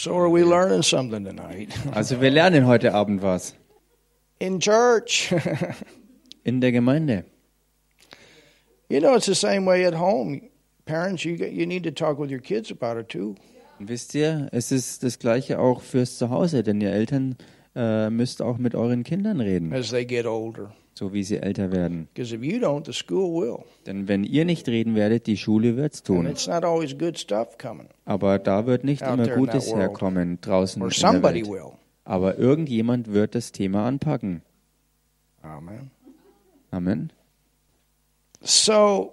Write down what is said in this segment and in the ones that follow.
So are we learning something tonight? Also wir lernen heute Abend was In church. in der Gemeinde. you know, it's the same way at home. Parents, you you need to talk with your kids about it too. Wisst ihr, es ist das Gleiche auch fürs Zuhause, denn ihr Eltern äh, müsst auch mit euren Kindern reden, as they get older. So wie sie älter werden. Because if you don't, the school will. Denn wenn ihr nicht reden werdet, die Schule wird's And tun. it's not always good stuff coming. Aber da wird nicht immer Gutes herkommen draußen Or in der Welt. will. Aber irgendjemand wird das Thema anpacken. Amen. Amen. So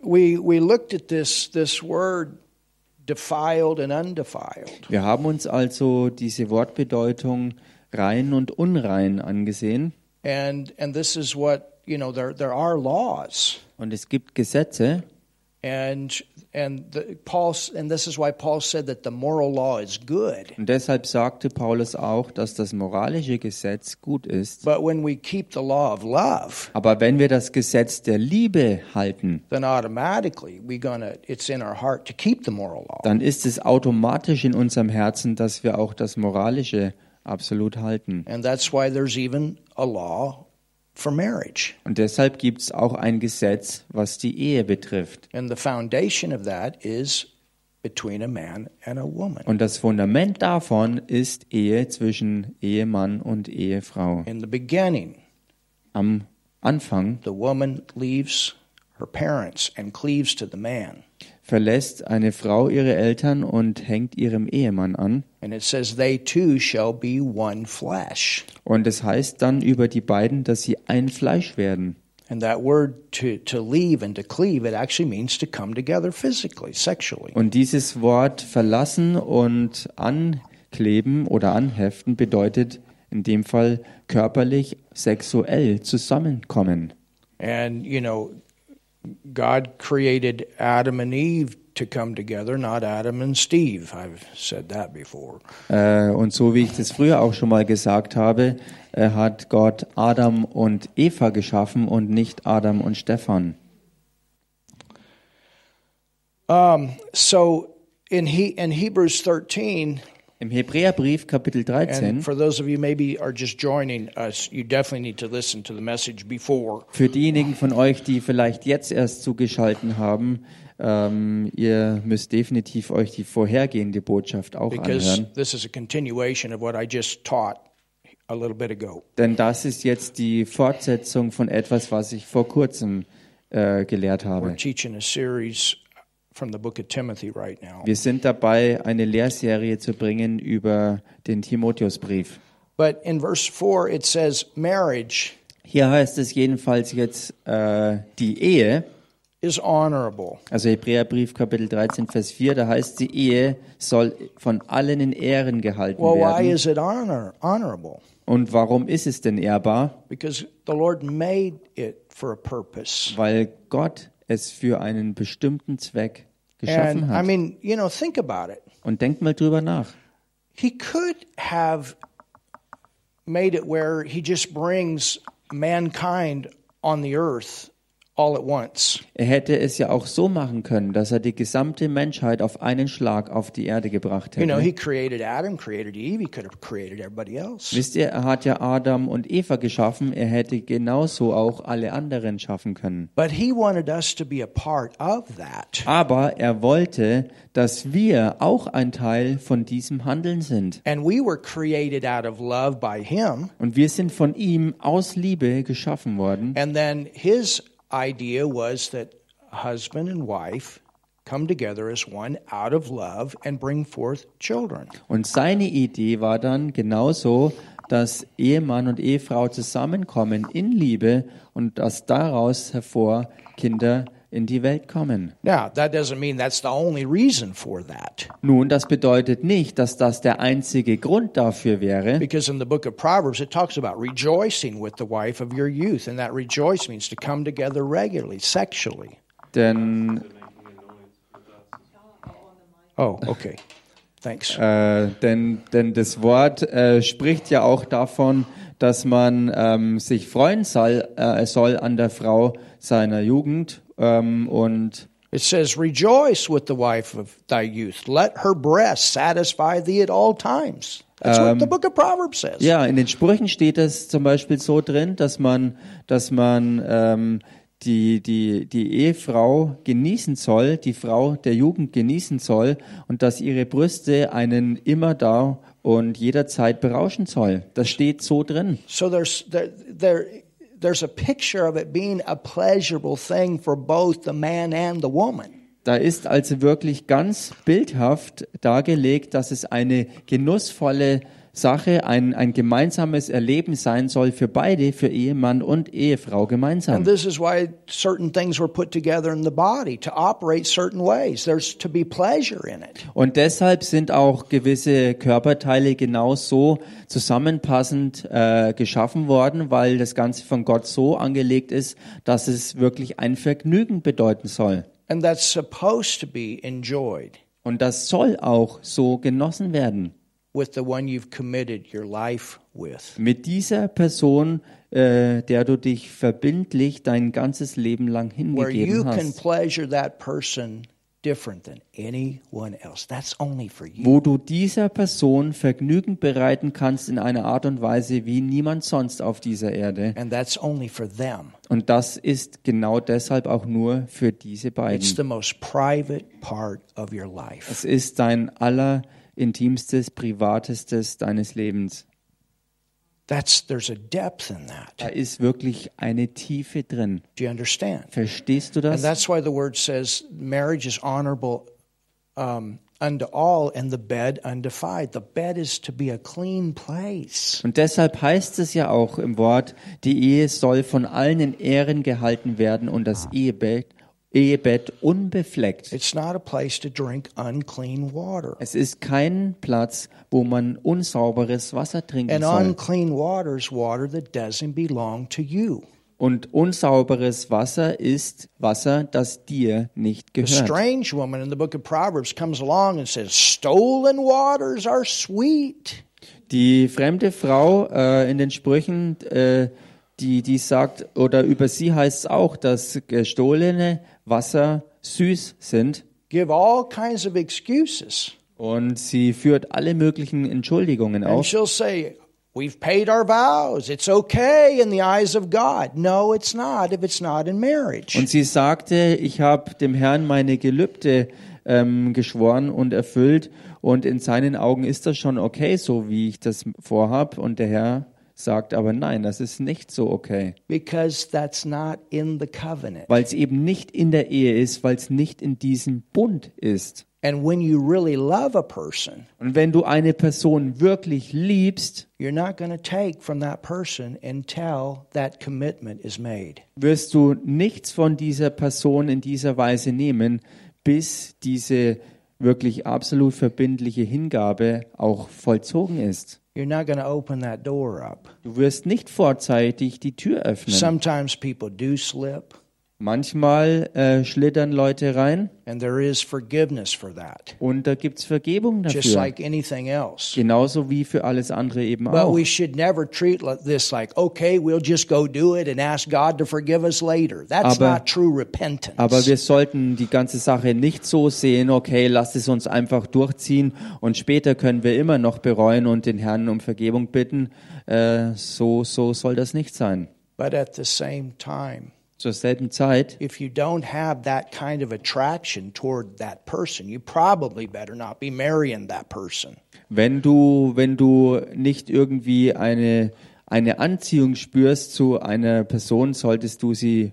we we looked at this this word defiled and undefiled. Wir haben uns also diese Wortbedeutung rein und unrein angesehen. And and this is what, you know, there there are laws. Und es gibt Gesetze. And and the, Paul and this is why Paul said that the moral law is good. Und deshalb sagte Paulus auch, dass das moralische Gesetz gut ist. But when we keep the law of love, Aber wenn wir das Gesetz der Liebe halten, then automatically we gonna it's in our heart to keep the moral law. dann ist es automatisch in unserem Herzen, dass wir auch das Moralische absolut halten. And that's why there's even a law for marriage. Und deshalb gibt es auch ein Gesetz, was die Ehe betrifft. And the foundation of that is between a man and a woman. Und das Fundament davon ist Ehe zwischen Ehemann und Ehefrau. In the beginning, Am Anfang the woman leaves her parents and cleaves to the man. Verlässt eine Frau ihre Eltern und hängt ihrem Ehemann an. And it says, They two shall be one flesh. Und es heißt dann über die beiden, dass sie ein Fleisch werden. And that word to, to leave and to cleave, it actually means to come together physically, sexually. Und dieses Wort verlassen und ankleben oder anheften bedeutet in dem Fall körperlich, sexuell zusammenkommen. And, you know, God created Adam and Eve to come together, not Adam and Steve. I've said that before. Äh, und so wie ich das früher auch schon mal gesagt habe, äh, hat Gott Adam und Eva geschaffen und nicht Adam und Stefan. Um, so in, he, in Hebrews 13, Im Hebräerbrief Kapitel 13, and for those of you maybe are just joining us, you definitely need to listen to the message before. für diejenigen von euch, die vielleicht jetzt erst zugeschalten haben, ähm, ihr müsst definitiv euch die vorhergehende Botschaft auch because anhören. this is a continuation of what I just taught a little bit ago. Denn das ist jetzt die Fortsetzung von etwas, was ich vor kurzem äh, gelehrt We're habe. teaching a series Wir sind dabei, eine Lehrserie zu bringen über den Timotheusbrief. But in verse 4, it says, Marriage Hier heißt es jedenfalls jetzt äh, die Ehe, is honorable. also Hebräerbrief Kapitel 13, Vers 4, da heißt die Ehe soll von allen in Ehren gehalten Well, why werden. is it honor, honorable? Und warum ist es denn ehrbar? Because the Lord made it for a purpose. Weil Gott es für einen bestimmten Zweck geschaffen And I hat. mean, you know, think about it. Und denkt mal drüber nach. He could have made it where he just brings mankind on the earth all at once. Er hätte es ja auch so machen können, dass er die gesamte Menschheit auf einen Schlag auf die Erde gebracht You know, hätte. he created Adam, created Eve, he could have created everybody else. Wisst ihr, er hat ja Adam und Eva geschaffen, er hätte genauso auch alle anderen schaffen können. But he wanted us to be a part of that. Aber er wollte, dass wir auch ein Teil von diesem Handeln sind. And we were created out of love by him. Und wir sind von ihm aus Liebe geschaffen worden. And then his idea was that husband and wife come together as one out of love and bring forth children. Und seine Idee war dann genauso, dass Ehemann und Ehefrau zusammenkommen in Liebe und dass daraus hervor Kinder in die Welt kommen. Now, that doesn't mean that's the only reason for that. Nun, das bedeutet nicht, dass das der einzige Grund dafür wäre, Because in the book of Proverbs, it talks about rejoicing with the wife of your youth. And that rejoice means to come together regularly, sexually. denn, Oh, okay. Thanks. äh, denn, denn das Wort äh, spricht ja auch davon, dass man ähm, sich freuen soll, äh, soll an der Frau seiner Jugend ähm, und It says, Rejoice with the wife of thy youth. Let her breast satisfy thee at all times. That's what the book of Proverbs says. Ja, in den Sprüchen steht es zum Beispiel so drin, dass man, dass man ähm, die, die, die Ehefrau genießen soll, die Frau der Jugend genießen soll und dass ihre Brüste einen immer da und jederzeit berauschen soll. Das steht so drin. So there's there, there there's a picture of it being a pleasurable thing for both the man and the woman. Da ist also wirklich ganz bildhaft dargelegt, dass es eine genussvolle Sache, ein, ein gemeinsames Erleben sein soll für beide, für Ehemann und Ehefrau gemeinsam. And this is why certain things were put together in the body to operate certain ways. There's to be pleasure in it. Und deshalb sind auch gewisse Körperteile genau so zusammenpassend äh, geschaffen worden, weil das Ganze von Gott so angelegt ist, dass es wirklich ein Vergnügen bedeuten soll. And that's supposed to be enjoyed Und das soll auch so genossen werden. With the one you've committed your life with. Mit dieser Person, äh, der du dich verbindlich dein ganzes Leben lang Where you hingegeben can hast. pleasure that person different than anyone else. That's only for you. Wo du dieser Person Vergnügen bereiten kannst in einer Art und Weise wie niemand sonst auf dieser Erde. And that's only for them. Und das ist genau deshalb auch nur für diese It's beiden. the most private part of your life. Es ist dein allerintimstes, privatestes deines Lebens. That's there's a depth in that. Da ist wirklich eine Tiefe drin. Do you understand? Verstehst du And das? that's why the word says marriage is honorable um, unto all, and the bed undefiled. The bed is to be a clean place. Und deshalb heißt es ja auch im Wort, die Ehe soll von allen in Ehren gehalten werden und das Ehebett, Ehebett unbefleckt. It's not a place to drink unclean water. Es ist kein Platz, wo man unsauberes Wasser trinken And soll. unclean water is water that doesn't belong to you. Und unsauberes Wasser ist Wasser, das dir nicht The gehört. strange woman in the book of Proverbs comes along and says, Stolen waters are sweet. Die fremde Frau äh, in den Sprüchen, äh, die, die sagt, oder über sie heißt es auch, dass gestohlene Wasser süß sind. Give all kinds of excuses. Und sie führt alle möglichen Entschuldigungen And auf. she'll say, We've paid our vows. It's okay in the eyes of God. No, it's not if it's not in marriage. Und sie sagte, ich habe dem Herrn meine Gelübde ähm, geschworen und erfüllt. Und in seinen Augen ist das schon okay, so wie ich das vorhab. Und der Herr sagt aber nein, das ist nicht so okay. Because that's not in the covenant. Weil es eben nicht in der Ehe ist, weil es nicht in diesem Bund ist. And when you really love a person, Und wenn du eine Person wirklich liebst, you're not going to take from that person until that commitment is made. wirst du nichts von dieser Person in dieser Weise nehmen, bis diese wirklich absolut verbindliche Hingabe auch vollzogen ist. You're not going to open that door up. Du wirst nicht vorzeitig die Tür öffnen. Sometimes people do slip, Manchmal äh, schlittern Leute rein and there is forgiveness for that, und da gibt's Vergebung just dafür. like anything else. Genauso wie für alles andere eben But auch. we should never treat like this like, okay, we'll just go do it and ask God to forgive us later. That's Aber- not true repentance. Aber wir sollten die ganze Sache nicht so sehen, okay, lasst es uns einfach durchziehen und später können wir immer noch bereuen und den Herrn um Vergebung bitten. Äh, so, so soll das nicht sein. but at the same time, Zur selben Zeit, if you don't have that kind of attraction toward that person, you probably better not be marrying that person. wenn du, wenn du nicht irgendwie eine, eine Anziehung spürst zu einer Person, solltest du sie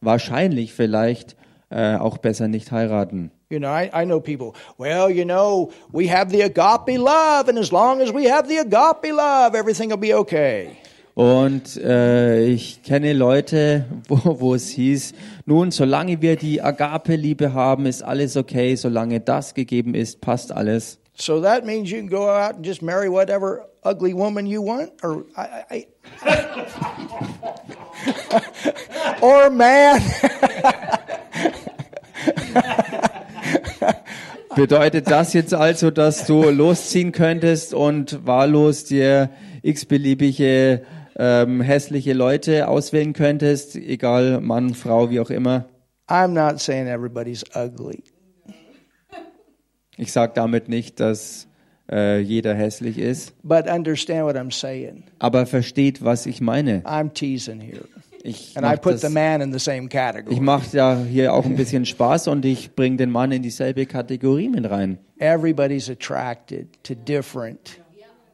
wahrscheinlich vielleicht äh, auch besser nicht heiraten. You know, I, I know people, well, you know, we have the agape love, and as long as we have the agape love, everything will be okay. Und äh, ich kenne Leute, wo, wo es hieß, nun, solange wir die Agape-Liebe haben, ist alles okay, solange das gegeben ist, passt alles. So that means you can go out and just marry whatever ugly woman you want, or I, I, or man. Bedeutet das jetzt also, dass du losziehen könntest und wahllos dir x-beliebige ähm, hässliche Leute auswählen könntest, egal Mann, Frau, wie auch immer? I'm not saying everybody's ugly. Ich sage damit nicht, dass äh, jeder hässlich ist, But understand what I'm saying. aber versteht, was ich meine. I'm teasing here. Ich mache mach ja hier auch ein bisschen Spaß und ich bringe den Mann in dieselbe Kategorie mit rein. Everybody's attracted to different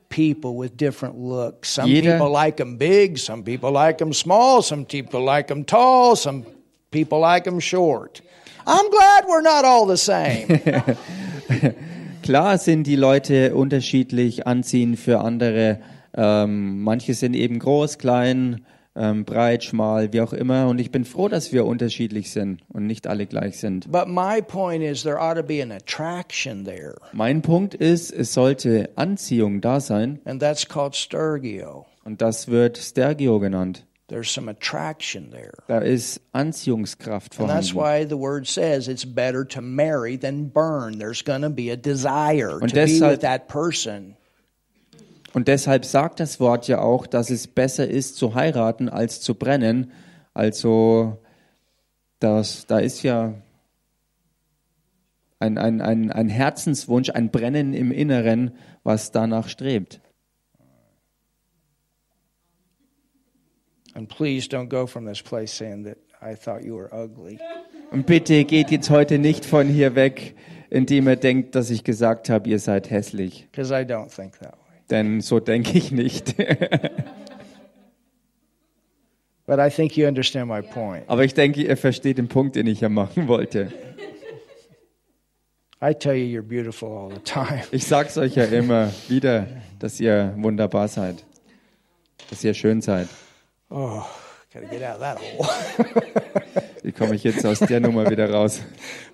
people with different looks. Some Jeder- people like them big, some people like them small, some people like them tall, some people like them short. I'm glad we're not all the same. Klar sind die Leute unterschiedlich anziehen für andere. Ähm, manche sind eben groß, klein, ähm, breit, schmal, wie auch immer. Und ich bin froh, dass wir unterschiedlich sind und nicht alle gleich sind. but my point is there ought to be an attraction there, Mein Punkt ist, es sollte Anziehung da sein. and that's called stergio. Und das wird Stergio genannt. There's some attraction there. Da ist Anziehungskraft And that's vorhanden. why the word says it's better to marry than burn. There's going to be a desire Und to be deshalb- with that person. Und deshalb sagt das Wort ja auch, dass es besser ist zu heiraten als zu brennen. Also das, da ist ja ein, ein, ein, ein Herzenswunsch, ein Brennen im Inneren, was danach strebt. And please don't go from this place saying that I thought you were ugly. Und bitte geht jetzt heute nicht von hier weg, indem ihr denkt, dass ich gesagt habe, ihr seid hässlich. Because I don't think that way. Denn so denke ich nicht. But I think you understand my point. Aber ich denke, ihr versteht den Punkt, den ich ja machen wollte. I tell you, you're beautiful all the time. Ich sag's euch ja immer wieder, dass ihr wunderbar seid. Dass ihr schön seid. Oh, got to get out of that hole. Wie komme ich jetzt aus der Nummer wieder raus?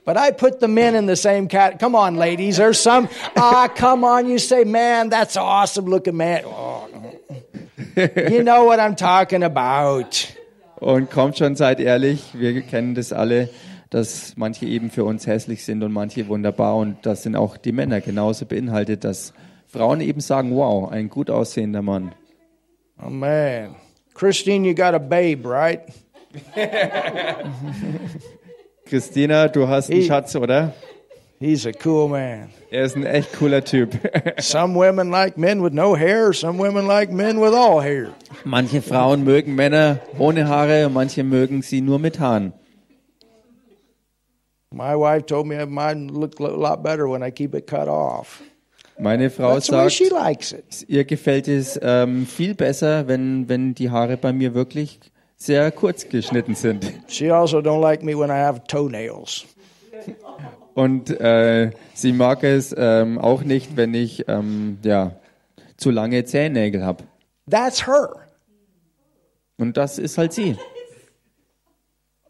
but I put the men in the same cat. Come on, ladies. There's some. Ah, come on. You say, man, that's awesome looking man. Oh, you know what I'm talking about. Und kommt schon, seid ehrlich, wir kennen das alle, dass manche eben für uns hässlich sind und manche wunderbar. Und das sind auch die Männer genauso beinhaltet, dass Frauen eben sagen, wow, ein gut aussehender Mann. Oh man, Christine, you got a babe, right? Christina, du hast einen Schatz, oder? He's a cool man. Er ist ein echt cooler Typ. Some women like men with no hair. Some women like men with all hair. Manche Frauen mögen Männer ohne Haare und manche mögen sie nur mit Haaren. My wife told me mine look a lot better when I keep it cut off. Meine Frau That's sagt, she likes it. ihr gefällt es ähm, viel besser, wenn, wenn die Haare bei mir wirklich sehr kurz geschnitten sind. She also don't like me when I have toenails. Und äh, sie mag es ähm, auch nicht, wenn ich ähm, ja, zu lange Zehennägel habe. That's her. Und das ist halt sie.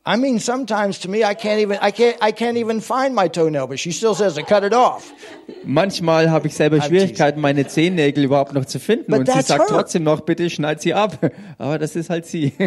I mean, sometimes to me, I can't even I can't I can't even find my toenail, but she still says to cut it off. Manchmal habe ich selber Schwierigkeiten, meine Zehennägel überhaupt noch zu finden. But und sie sagt her. trotzdem noch, bitte schneid sie ab. Aber das ist halt sie.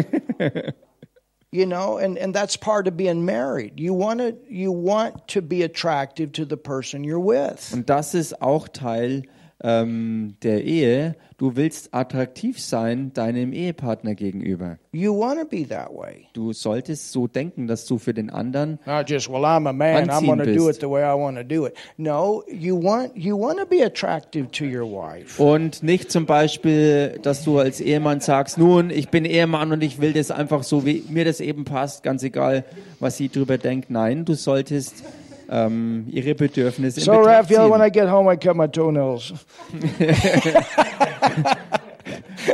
You know, and, and that's part of being married. You want to you want to be attractive to the person you're with. Und das ist auch Teil ähm, der Ehe. Du willst attraktiv sein deinem Ehepartner gegenüber. You want to be that way. Du solltest so denken, dass du für den anderen Not just, well, I'm a man, I'm going to do it the way I want to do it. No, you want you want to be attractive to your wife. und nicht zum Beispiel, dass du als Ehemann sagst, nun, ich bin Ehemann und ich will das einfach so, wie mir das eben passt, ganz egal, was sie drüber denkt. Nein, du solltest ähm, ihre Bedürfnisse So, in Betracht Raphael, when I get home, I cut my toenails.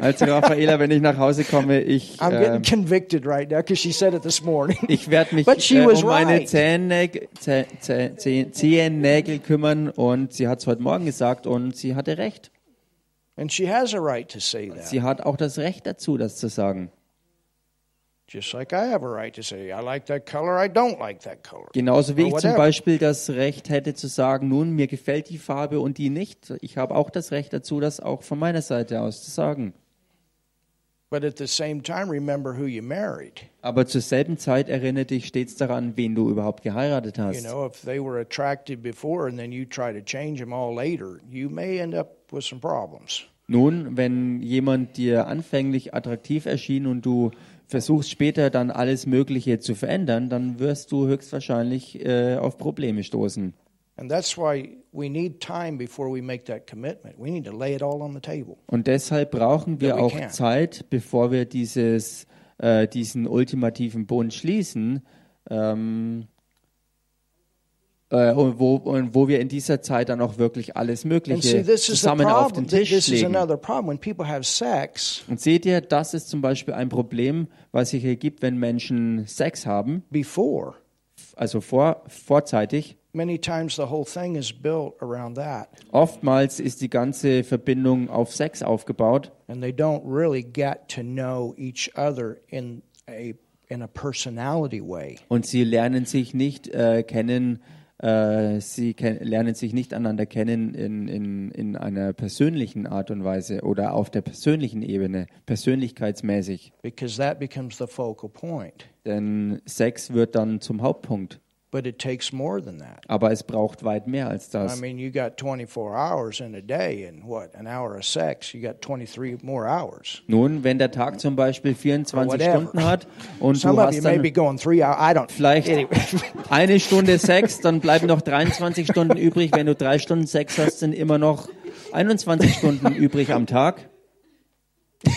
Also Raffaela, wenn ich nach Hause komme, ich I'm ähm, getting convicted right now because she said it this morning. Ich werde mich But she äh, was um meine right. Zehennägel, Zeh, Zeh, Zeh, Zehennägel kümmern und sie hat es heute Morgen gesagt und sie hatte recht. And she has a right to say that. Sie hat auch das Recht dazu, das zu sagen. Genauso wie ich zum. Beispiel das Recht hätte zu sagen, nun, mir gefällt die Farbe und die nicht. Ich habe auch das Recht dazu, das auch von meiner Seite aus zu sagen. But at the same time, remember who you married. Aber zur selben Zeit erinnere dich stets daran, wen du überhaupt geheiratet You hast. know, if they were attractive before and then you try to change them all later, you may end up with some problems. Nun, wenn jemand dir anfänglich attraktiv erschien und du versuchst später dann alles Mögliche zu verändern, dann wirst du höchstwahrscheinlich äh, auf Probleme stoßen. And that's why we need time before we make that commitment. We need to lay it all on the table. Und deshalb brauchen wir auch. Zeit, bevor wir dieses, äh, diesen ultimativen Bund schließen, ähm, äh, und wo, und wo wir in dieser Zeit dann auch wirklich alles see, Mögliche zusammen auf problem. den Tisch This is legen. another problem. When people have sex Und seht ihr, das ist zum Beispiel ein Problem, was sich ergibt, wenn Menschen Sex haben, before, also vor, vorzeitig. many times the whole thing is built around that. Oftmals ist die ganze Verbindung auf Sex aufgebaut And they don't really get to know each other in a in a personality way. und sie lernen sich nicht äh, kennen, äh, sie ken lernen sich nicht einander kennen in, in, in einer persönlichen Art und Weise oder auf der persönlichen Ebene, persönlichkeitsmäßig. because that becomes the focal point. Denn Sex wird dann zum Hauptpunkt. But it takes more than that. Aber es braucht weit mehr als I das. mean, you got 24 hours in a day, and what, an hour of sex, you got 23 more hours. Nun, wenn der Tag zum Beispiel 24 whatever. Stunden hat und Some du hast dann. I don't. vielleicht Anyway. eine Stunde Sex, dann bleiben noch 23 Stunden übrig. Wenn du drei Stunden Sex hast, sind immer noch 21 Stunden übrig am Tag.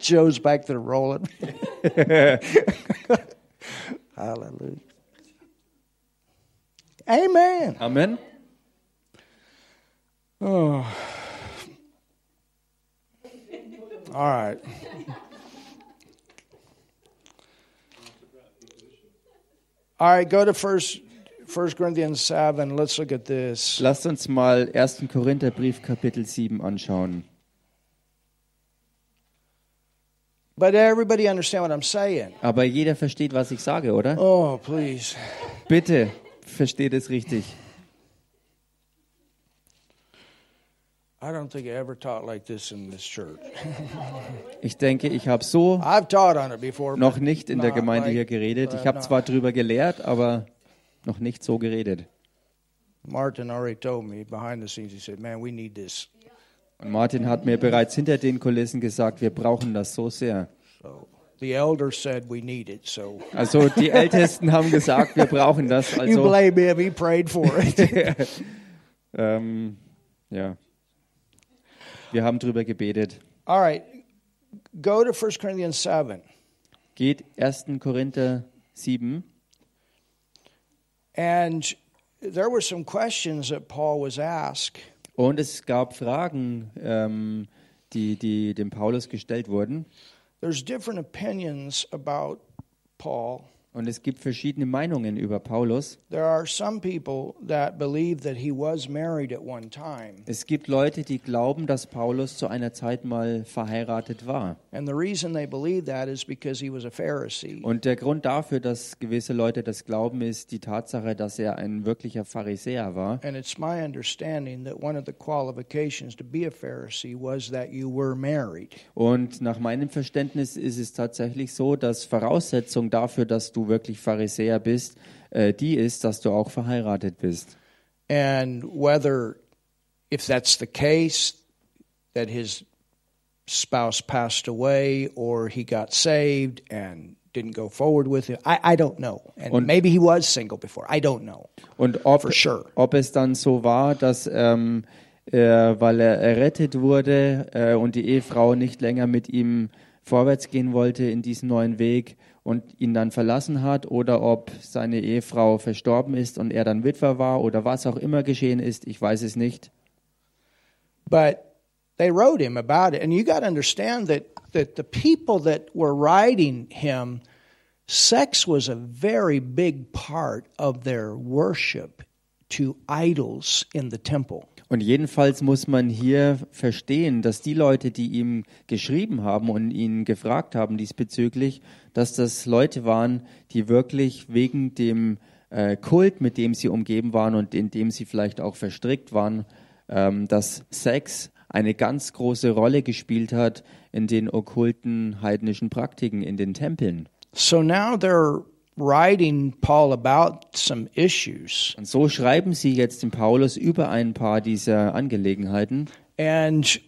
Joe's back there rolling. Hallelujah. Amen. Amen. All right. All right, go to first First Corinthians seven. Let's look at this. Lasst uns mal 1. Korintherbrief Kapitel 7 anschauen. But everybody understand what I'm saying. Aber jeder versteht, was ich sage, oder? Oh, please. Bitte, versteht es richtig. I don't think I ever taught like this in this church. Ich denke, ich habe so before. noch nicht in der Gemeinde like- hier geredet. Ich habe zwar drüber gelehrt, aber noch nicht so geredet. Martin already told me behind the scenes. He said, "Man, we need this." Und Martin hat mir bereits hinter den Kulissen gesagt, wir brauchen das so sehr. So the elders said we need it. So Also die Ältesten haben gesagt, wir brauchen das. you Also blame him. He prayed for it. ähm, ja, wir haben drüber gebetet. All right, go to 1 Corinthians seven. Geht 1. Korinther 7. And there were some questions that Paul was asked. Und es gab Fragen, ähm, die, die dem Paulus gestellt wurden. There's different opinions about Paul. Und es gibt verschiedene Meinungen über Paulus. There are some people that believe that he was married at one time. Es gibt Leute, die glauben, dass Paulus zu einer Zeit mal verheiratet war. And the reason they believe that is because he was a Pharisee. Und der Grund dafür, dass gewisse Leute das glauben, ist die Tatsache, dass er ein wirklicher Pharisäer war. Und nach meinem Verständnis ist es tatsächlich so, dass Voraussetzung dafür, dass du wirklich Pharisäer bist, äh, die ist, dass du auch verheiratet bist. And whether, if that's the case, that his spouse passed away or he got saved and didn't go forward with it, I, I don't know. And Und- maybe he was single before. I don't know. Und ob, For sure. ob es dann so war, dass ähm, äh, weil er errettet wurde äh, und die Ehefrau nicht länger mit ihm vorwärts gehen wollte in diesen neuen Weg und ihn dann verlassen hat, oder ob seine Ehefrau verstorben ist und er dann Witwer war oder was auch immer geschehen ist, ich weiß es nicht. But they wrote him about it. And you got to understand that, that the people that were writing him, sex was a very big part of their worship to idols in the temple. Und jedenfalls muss man hier verstehen, dass die Leute, die ihm geschrieben haben und ihn gefragt haben diesbezüglich, dass das Leute waren, die wirklich wegen dem äh, Kult, mit dem sie umgeben waren und in dem sie vielleicht auch verstrickt waren, ähm, dass Sex eine ganz große Rolle gespielt hat in den okkulten heidnischen Praktiken in den Tempeln. So now they're writing Paul about some issues. Und so schreiben sie jetzt dem Paulus über ein paar dieser Angelegenheiten. And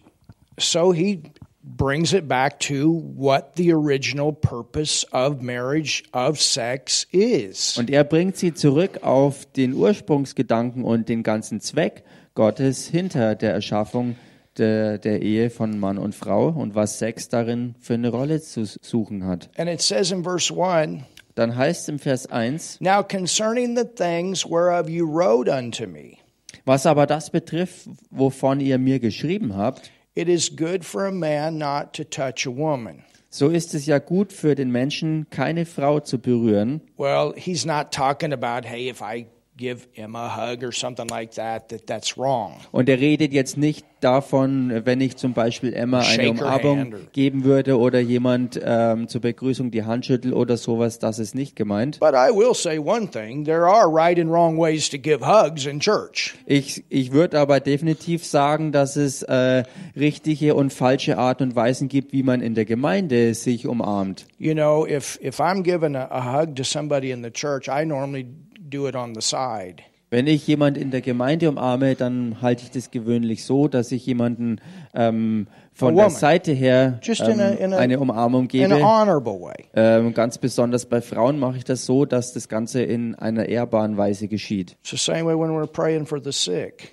so he brings it back to what the original purpose of marriage, of sex is. Und er bringt sie zurück auf den Ursprungsgedanken und den ganzen Zweck Gottes hinter der Erschaffung der, der Ehe von Mann und Frau und was Sex darin für eine Rolle zu suchen hat. And it says in verse 1 Dann heißt im Vers 1, Now concerning the things whereof you wrote unto me, was aber das betrifft, wovon ihr mir geschrieben habt, it is good for a man not to touch a woman. so ist es ja gut für den Menschen, keine Frau zu berühren. Well, he's not talking about, hey, if I give Emma a hug or something like that, that that's wrong. Und er redet jetzt nicht davon, wenn ich zum Beispiel Emma eine Umarmung geben würde oder jemand ähm, zur Begrüßung die Hand schüttelt oder sowas, das ist nicht gemeint. But I will say one thing there are right and wrong ways to give hugs in church. Ich, ich würde aber definitiv sagen, dass es äh, richtige und falsche Art und Weisen gibt, wie man in der Gemeinde sich umarmt. You know, if, if I'm giving a, a hug to somebody in the church, I normally do it on the side. Wenn ich jemand in der Gemeinde umarme, dann halte ich das gewöhnlich so, dass ich jemanden ähm, von der. Seite her Just in a- ähm, in a- eine Umarmung gebe. honorable way. Ähm, ganz besonders bei Frauen mache ich das so, dass das Ganze in einer ehrbaren Weise geschieht.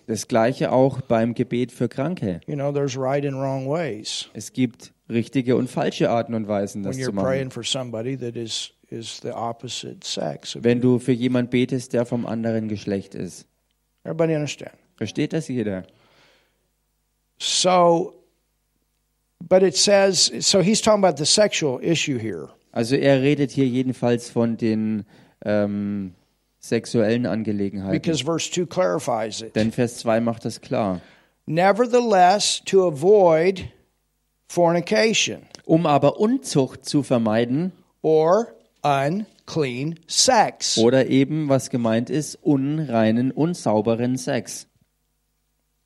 Das gleiche auch beim Gebet für Kranke. You know, there's right and wrong ways Es gibt richtige und falsche Arten und Weisen, das zu machen. Wenn du für jemand betest, der vom anderen Geschlecht ist. Everybody understand? Versteht das jeder? So, but it says, so he's talking about the sexual issue here. Also er redet hier jedenfalls von den ähm, sexuellen Angelegenheiten. Because verse 2 clarifies it. Denn Vers 2 macht das klar. Nevertheless, to avoid fornication Um aber Unzucht zu vermeiden or unclean sex. oder eben, was gemeint ist, unreinen, unsauberen Sex.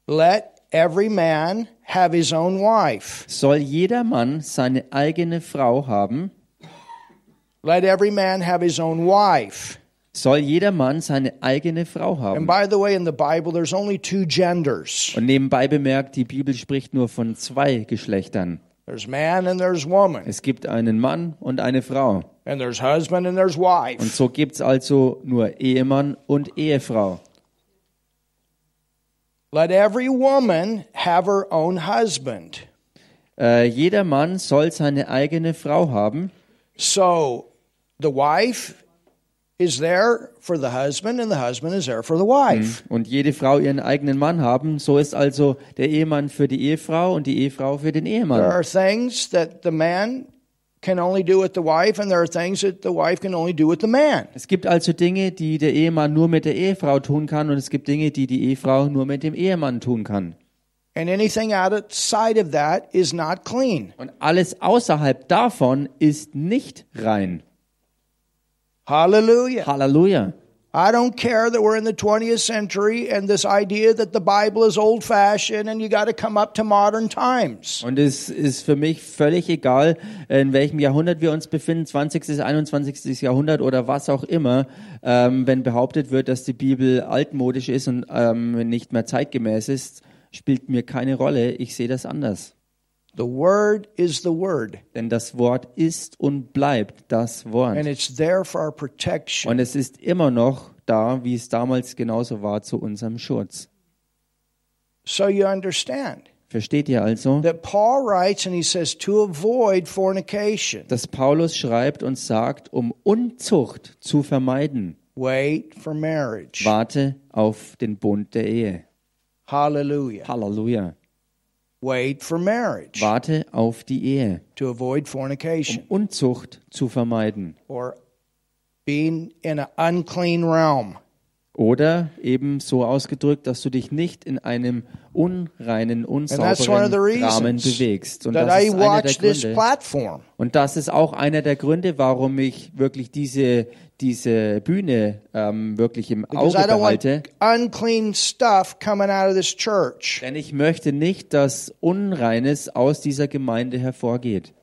Let every man have his own wife. Soll jeder Mann seine eigene Frau haben? Let every man have his own wife. Soll jeder Mann seine eigene Frau And haben? by the way, in the Bible, there's only two genders Und nebenbei bemerkt, die Bibel spricht nur von zwei Geschlechtern. There's man and there's woman, Es gibt einen Mann und eine Frau. and there's husband and there's Und so gibt es also nur Ehemann und Ehefrau. Let every woman have her own husband. Äh, jeder Mann soll seine eigene Frau haben. So the wife is there for the husband, and the husband is there for the wife. Und jede Frau ihren eigenen Mann haben. So ist also der Ehemann für die Ehefrau und die Ehefrau für den There Ehemann. are things that the man can only do with the wife, and there are things that the wife can only do with the man. Es gibt also Dinge, die der Ehemann nur mit der Ehefrau tun kann und es gibt Dinge, die die Ehefrau nur mit dem Ehemann tun kann. And anything outside of that is not clean. Und alles außerhalb davon ist nicht rein. Hallelujah. Halleluja. I don't care that we're in the 20th century and this idea that the Bible is old fashioned and you got to come up to modern times. Und es ist für mich völlig egal, in welchem Jahrhundert wir uns befinden, 20., 21. Jahrhundert oder was auch immer, ähm, wenn behauptet wird, dass die Bibel altmodisch ist und ähm, nicht mehr zeitgemäß ist, spielt mir keine Rolle. Ich sehe das anders. The Word is the Word, Denn das Wort ist und bleibt das Wort. and it's there for our protection. Und es ist immer noch da, wie es damals genauso war, zu unserem Schutz. So you understand Versteht ihr also, that Paul writes and he says to avoid fornication, dass Paulus schreibt und sagt, um Unzucht zu vermeiden, wait for marriage. warte auf den Bund der Ehe. Hallelujah. Halleluja. Wait for marriage Warte auf die Ehe, to avoid um fornication Unzucht zu vermeiden. or being in an unclean realm. Oder eben so ausgedrückt, dass du dich nicht in einem unreinen, unsauberen Rahmen bewegst. Und das ist einer der Gründe. Und das ist auch einer der Gründe, warum ich wirklich diese, diese Bühne ähm, wirklich im Auge behalte. Denn ich möchte nicht, dass Unreines aus dieser Gemeinde hervorgeht.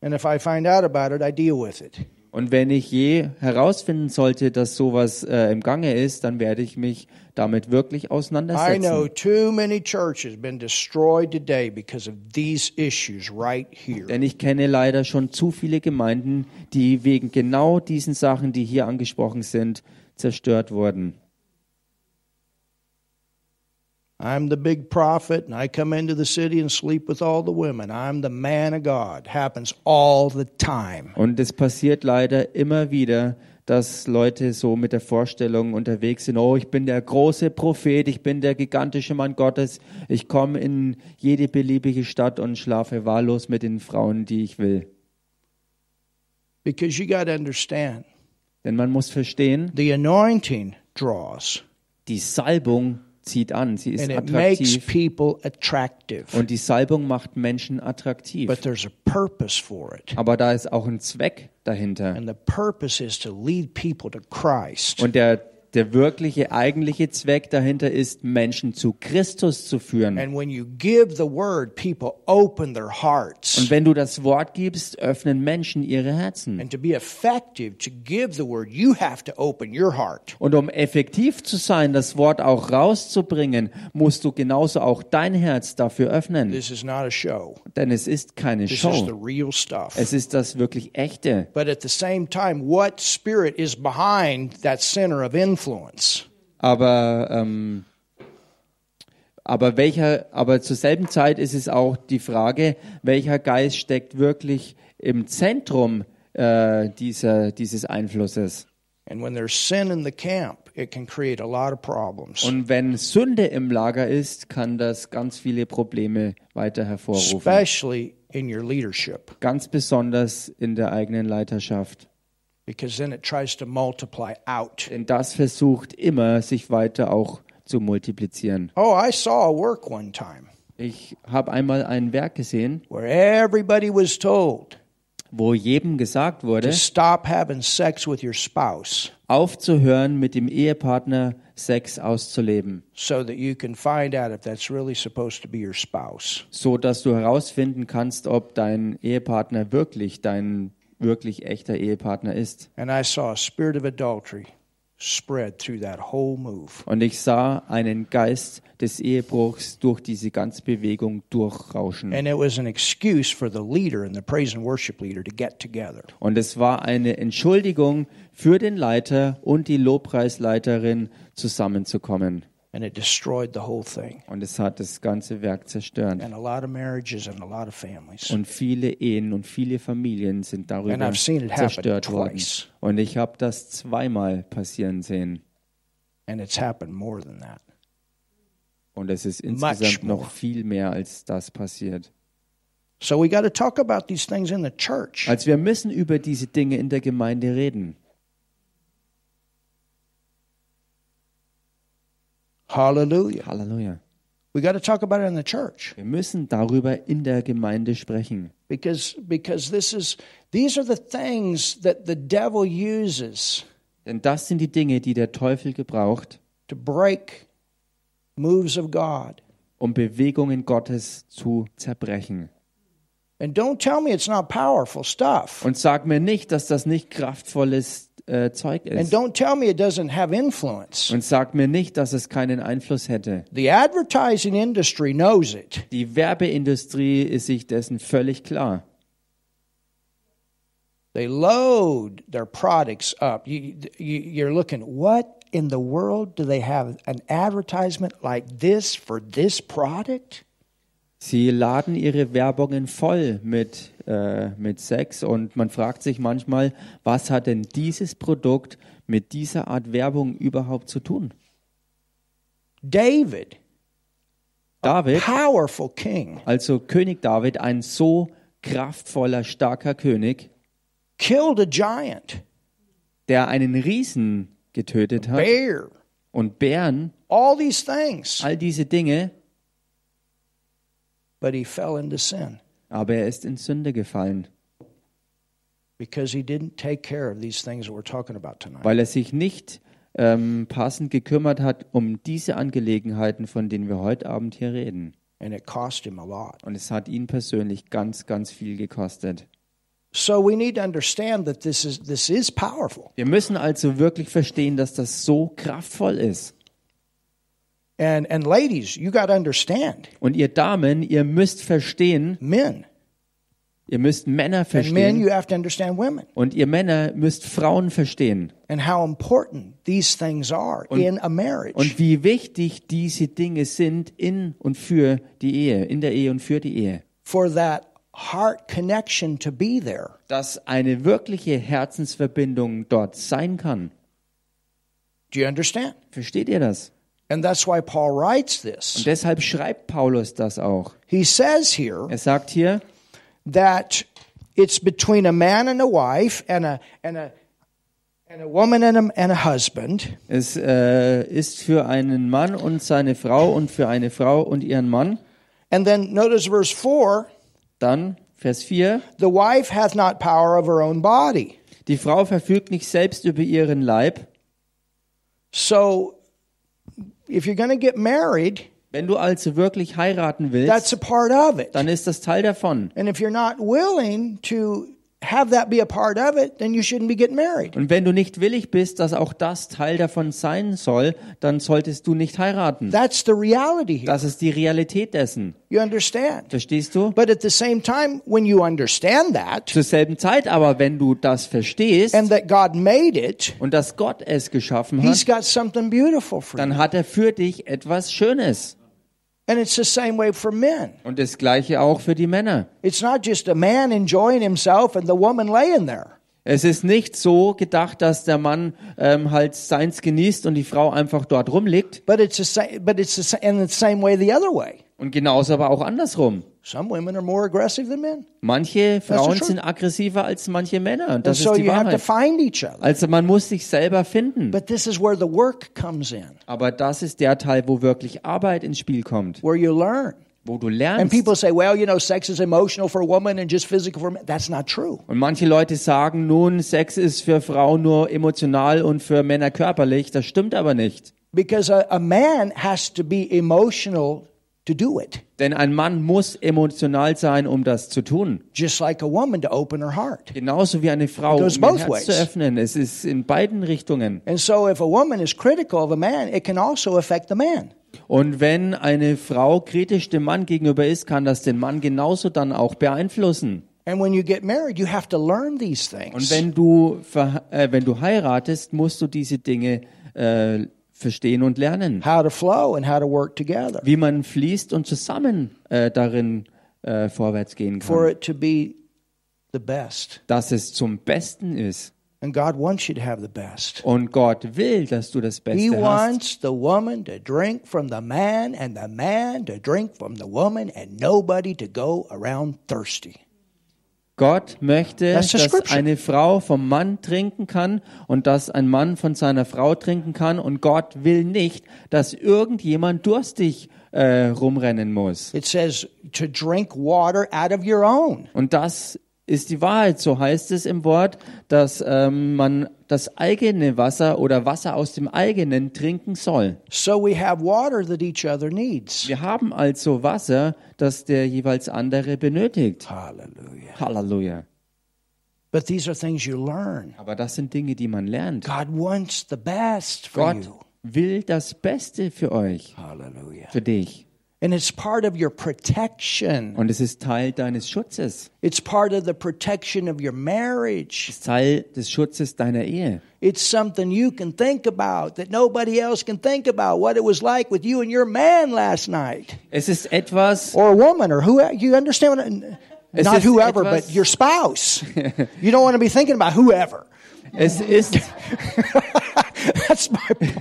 And if I find out about it, I deal with it. Und wenn ich je herausfinden sollte, dass sowas äh, im Gange ist, dann werde ich mich damit wirklich I know auseinandersetzen. too many churches been destroyed today because of these issues right here. Denn ich kenne leider schon zu viele Gemeinden, die wegen genau diesen Sachen, die hier angesprochen sind, zerstört wurden. I'm the big prophet, and I come into the city and sleep with all the women. I'm the man of God. Happens all the time. Und es passiert leider immer wieder, dass Leute so mit der Vorstellung unterwegs sind, oh, ich bin der große Prophet, ich bin der gigantische Mann Gottes, ich komme in jede beliebige Stadt und schlafe wahllos mit den Frauen, die ich will. Because you got to understand Denn man muss verstehen, the anointing draws, die Salbung zieht an, sie ist and it makes attraktiv people attractive. und die Salbung macht Menschen attraktiv. But there's a purpose for it. Aber da ist auch ein Zweck dahinter. And the purpose is to lead people to Christ. Und der, der wirkliche, eigentliche Zweck dahinter ist, Menschen zu Christus zu führen. And when you give the word, people open their hearts. Und wenn du das Wort gibst, öffnen Menschen ihre Herzen. And to be effective, to give the word, you have to open your heart. Und um effektiv zu sein, das Wort auch rauszubringen, musst du genauso auch dein Herz dafür öffnen. This is not a show. Denn es ist keine This is the Show. real stuff. Es ist das wirklich Echte. But at the same time, what spirit is behind that center of influence? Aber, ähm, aber welcher, aber zur selben Zeit ist es auch die Frage, welcher Geist steckt wirklich im Zentrum äh, dieser, dieses Einflusses. And when there's sin in the camp, it can create a lot of problems, Und wenn Sünde im Lager ist, kann das ganz viele Probleme weiter hervorrufen. especially in your leadership, Ganz besonders in der eigenen Leiterschaft. Because then it tries to multiply out. Denn das versucht immer, sich weiter auch zu multiplizieren. Oh, I saw a work one time Ich habe einmal ein Werk gesehen, where everybody was told wo jedem gesagt to wurde, stop having sex with your spouse aufzuhören, mit dem Ehepartner Sex auszuleben, so that you can find out if that's really supposed to be your spouse. so dass du herausfinden kannst, ob dein Ehepartner wirklich dein wirklich echter Ehepartner ist. And I saw a spirit of adultery spread through that whole move. Und ich sah einen Geist des Ehebruchs durch diese ganze Bewegung durchrauschen. And it was an excuse for the leader and the praise and worship leader to get together. Und es war eine Entschuldigung für den Leiter und die Lobpreisleiterin zusammenzukommen. And it destroyed the whole thing. Und es hat das ganze Werk zerstört. And a lot of marriages and a lot of families. Und viele Ehen und viele Familien sind And darüber I've seen it happen zerstört worden. twice. Und ich habe das zweimal passieren sehen. And it's happened more than that. Und es ist insgesamt noch viel mehr als das passiert. So we got to talk about these things in the church. Also wir müssen über diese Dinge in der Gemeinde reden. Hallelujah. Halleluja. We got to talk about it in the church Wir müssen darüber in der Gemeinde sprechen. because because this is these are the things that the devil uses Denn das sind die Dinge, die der Teufel gebraucht, to break moves of God. um Bewegungen Gottes zu zerbrechen. And don't tell me it's not powerful stuff. Und sag mir nicht, dass das nicht kraftvolles äh, Zeug And ist. don't tell me it doesn't have influence. Und sag mir nicht, dass es keinen Einfluss hätte. The advertising industry knows it. Die Werbeindustrie ist sich dessen völlig klar. They load their products up. You, you, you're looking, what in the world do they have an advertisement like this for this product? Sie laden ihre Werbungen voll mit, äh, mit Sex und man fragt sich manchmal, was hat denn dieses Produkt mit dieser Art Werbung überhaupt zu tun? David, David, powerful king, also König David, ein so kraftvoller, starker König, killed a giant, der einen Riesen getötet hat. Bear, und Bären, all these things. all diese Dinge, But he fell into sin aber er ist in Sünde gefallen, because he didn't take care of these things that we're talking about tonight. weil er sich nicht ähm, passend gekümmert hat um diese Angelegenheiten, von denen wir heute Abend hier reden. And it cost him a lot. Und es hat ihn persönlich ganz, ganz viel gekostet. So we need to understand that this is this is powerful. Wir müssen also wirklich verstehen, dass das so kraftvoll ist. And and ladies, you got to understand. Und ihr Damen, ihr müsst verstehen, Men. ihr müsst Männer And men, verstehen you have to understand women und ihr Männer müsst Frauen verstehen and how important these things are in a marriage. und wie wichtig diese Dinge sind in und für die Ehe, in der Ehe und für die Ehe. for that heart connection to be there. Dass eine wirkliche Herzensverbindung dort sein kann. Do you understand? Versteht ihr das? And that's why Paul writes Und this. deshalb schreibt Paulus das auch. He says here Er sagt hier, that it's between a man and a wife and a and a and a woman and a, and a husband es äh, ist für einen Mann und seine Frau und für eine Frau und ihren Mann. and then notice verse 4 Dann Vers 4. the wife hath not power of her own body Die Frau verfügt nicht selbst über ihren Leib. so if you're going to get married Wenn du also wirklich heiraten that's willst, a part of it dann ist das Teil davon. and if you're not willing to have that be a part of it then you shouldn't be getting married Und wenn du nicht willig bist, dass auch das Teil davon sein soll, dann solltest du nicht heiraten. that's the reality here Das ist die Realität dessen. you understand Verstehst du? but at the same time when you understand that Zur selben Zeit aber, wenn du das verstehst and that God made it und dass Gott es geschaffen He's hat, got something beautiful for you. dann hat er für dich etwas Schönes. And it's the same way for men. Und das gleiche auch für die Männer. It's not just a man enjoying himself and the woman laying there. Es ist nicht so gedacht, dass der Mann ähm, halt seins genießt und die Frau einfach dort rumliegt. But it's the same, but it's the, sa- in the same way the other way. Und genauso aber auch andersrum. Some women are more aggressive than men. Manche Frauen sind aggressiver als manche Männer. Und And das so ist die you have to Wahrheit. find each other. Also man muss sich selber finden. But this is where the work comes in, Aber das ist der Teil, wo wirklich Arbeit ins Spiel kommt. where you learn. Wo du And lernst. people say, well, you know, sex is emotional for a woman and just physical for men. That's not true. Und manche Leute sagen nun, Sex ist für Frauen nur emotional und für Männer körperlich. Das stimmt aber nicht. Because a, a man has to be emotional to do it, Denn ein Mann muss emotional sein, um das zu tun. just like a woman to open her heart. Genauso wie eine Frau, goes um ihr both Herz ways. zu öffnen. Es ist in beiden Richtungen. And so if a woman is critical of a man, it can also affect the man. Und wenn eine Frau kritisch dem Mann gegenüber ist, kann das den Mann genauso dann auch beeinflussen. And when you get married, you have to learn these things. Und wenn du, äh, wenn du heiratest, musst du diese Dinge äh, verstehen und lernen. how to flow and how to work together Wie man fließt und zusammen äh, darin äh, vorwärts gehen for kann. it to be the best. Dass es zum Besten ist. And God wants you to have the best. Und Gott will, dass du das He Beste hast. wants the woman to drink from the man and the man to drink from the woman and nobody to go around thirsty. Gott möchte, dass eine Frau vom Mann trinken kann und dass ein Mann von seiner Frau trinken kann. Und Gott will nicht, dass irgendjemand durstig äh, rumrennen muss. It says to drink water out of your own. Und das ist die Wahrheit. So heißt es im Wort, dass ähm, man das eigene Wasser oder Wasser aus dem eigenen trinken soll. So we have water that each other needs. Wir haben also Wasser, das der jeweils andere benötigt. Hallelujah. Halleluja. But these are things you learn. Aber das sind Dinge, die man lernt. God wants the best for Gott you. will das Beste für euch, Hallelujah. für dich. And it's part of your protection. Und es ist Teil deines Schutzes. It's part of the protection of your marriage. Es ist Teil des Schutzes deiner Ehe. It's something you can think about that nobody else can think about what it was like with you and your man last night Es ist etwas, or a woman or who you understand what I- not whoever etwas- but your spouse. you don't want to be thinking about whoever. Es ist, That's my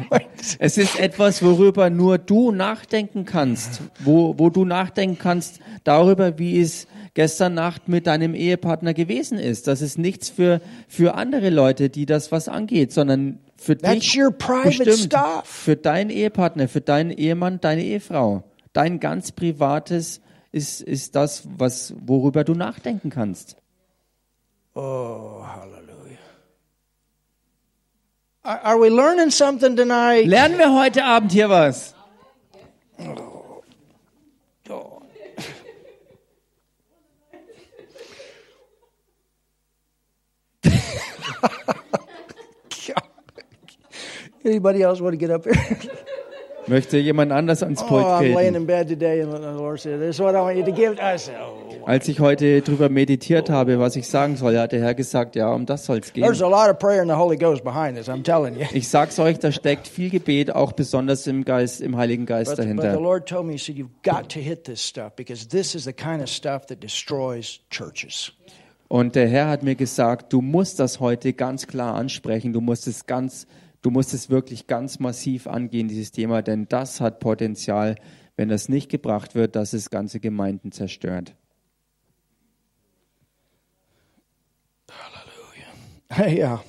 point. es ist etwas, worüber nur du nachdenken kannst. Wo, wo du nachdenken kannst darüber, wie es gestern Nacht mit deinem Ehepartner gewesen ist. Das ist nichts für, für andere Leute, die das was angeht, sondern für That's dich bestimmt. stuff. Für deinen Ehepartner, für deinen Ehemann, deine Ehefrau. Dein ganz privates ist, ist das, was, worüber du nachdenken kannst. Oh, hallelujah. Are we learning something tonight? Lernen wir heute Abend hier was? Anybody else want to get up here? Möchte jemand anders ans oh, Pult. I said, "Oh." Als ich heute drüber meditiert habe, was ich sagen soll, hat der Herr gesagt, ja, um das soll es gehen. There's a lot of prayer and the Holy Ghost behind this. I'm telling you. Ich sag's euch, da steckt viel Gebet, auch besonders im Geist, im Heiligen Geist dahinter. Und der Herr hat mir gesagt, du musst das heute ganz klar ansprechen, du musst es ganz, du musst es wirklich ganz massiv angehen, dieses Thema, denn das hat Potenzial, wenn das nicht gebracht wird, dass es ganze Gemeinden zerstört. yeah.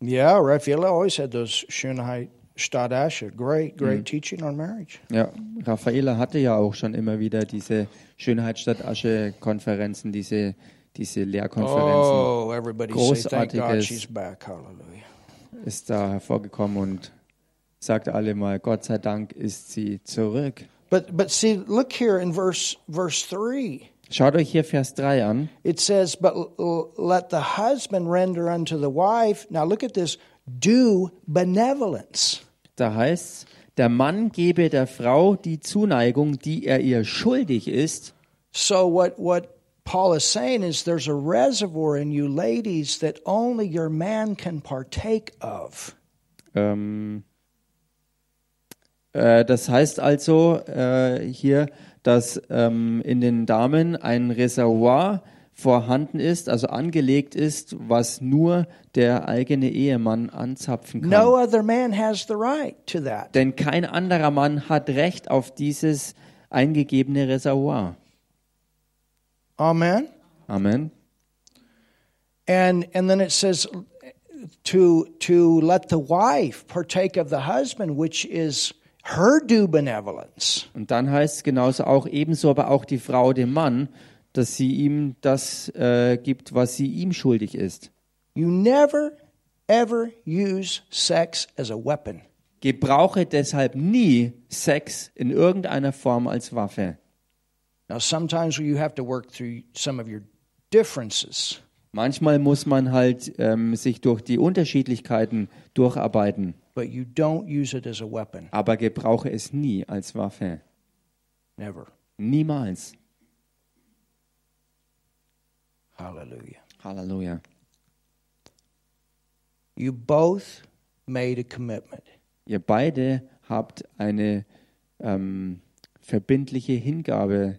Yeah, Raphael always had those Shunai Stadasha. Great, great teaching on marriage. Ja, Raffaela hatte ja auch schon immer wieder diese Schönheit statt Asche-Konferenzen, diese, diese Lehrkonferenzen. Oh, everybody say, thank God Großartiges. Ist da hervorgekommen und sagt alle mal, Gott sei Dank ist sie zurück. But but see, look here in verse verse three. Schaut euch hier Vers 3 an. It says, "But let the husband render unto the wife." Now look at this: do benevolence. Da heißt der Mann gebe der Frau die Zuneigung, die er ihr schuldig ist. So what what Paul is saying is there's a reservoir in you ladies that only your man can partake of. Ähm, äh, das heißt also äh, hier, dass ähm, in den Damen ein Reservoir vorhanden ist, also angelegt ist, was nur der eigene Ehemann anzapfen kann. No other man has the right to that. Denn kein anderer Mann hat Recht auf dieses eingegebene Reservoir. Amen. Amen. And and then it says to to let the wife partake of the husband, which is her due benevolence. Und dann heißt es genauso auch ebenso, aber auch die Frau dem Mann, dass sie ihm das äh, gibt, was sie ihm schuldig ist. You never ever use sex as a weapon. Gebrauche deshalb nie Sex in irgendeiner Form als Waffe. Now sometimes you have to work through some of your differences. Manchmal muss man halt ähm, sich durch die Unterschiedlichkeiten durcharbeiten, but you don't use it as a weapon. aber gebrauche es nie als Waffe. Never. Niemals. Hallelujah. Halleluja. You both made a commitment. Ihr beide habt eine ähm, verbindliche Hingabe.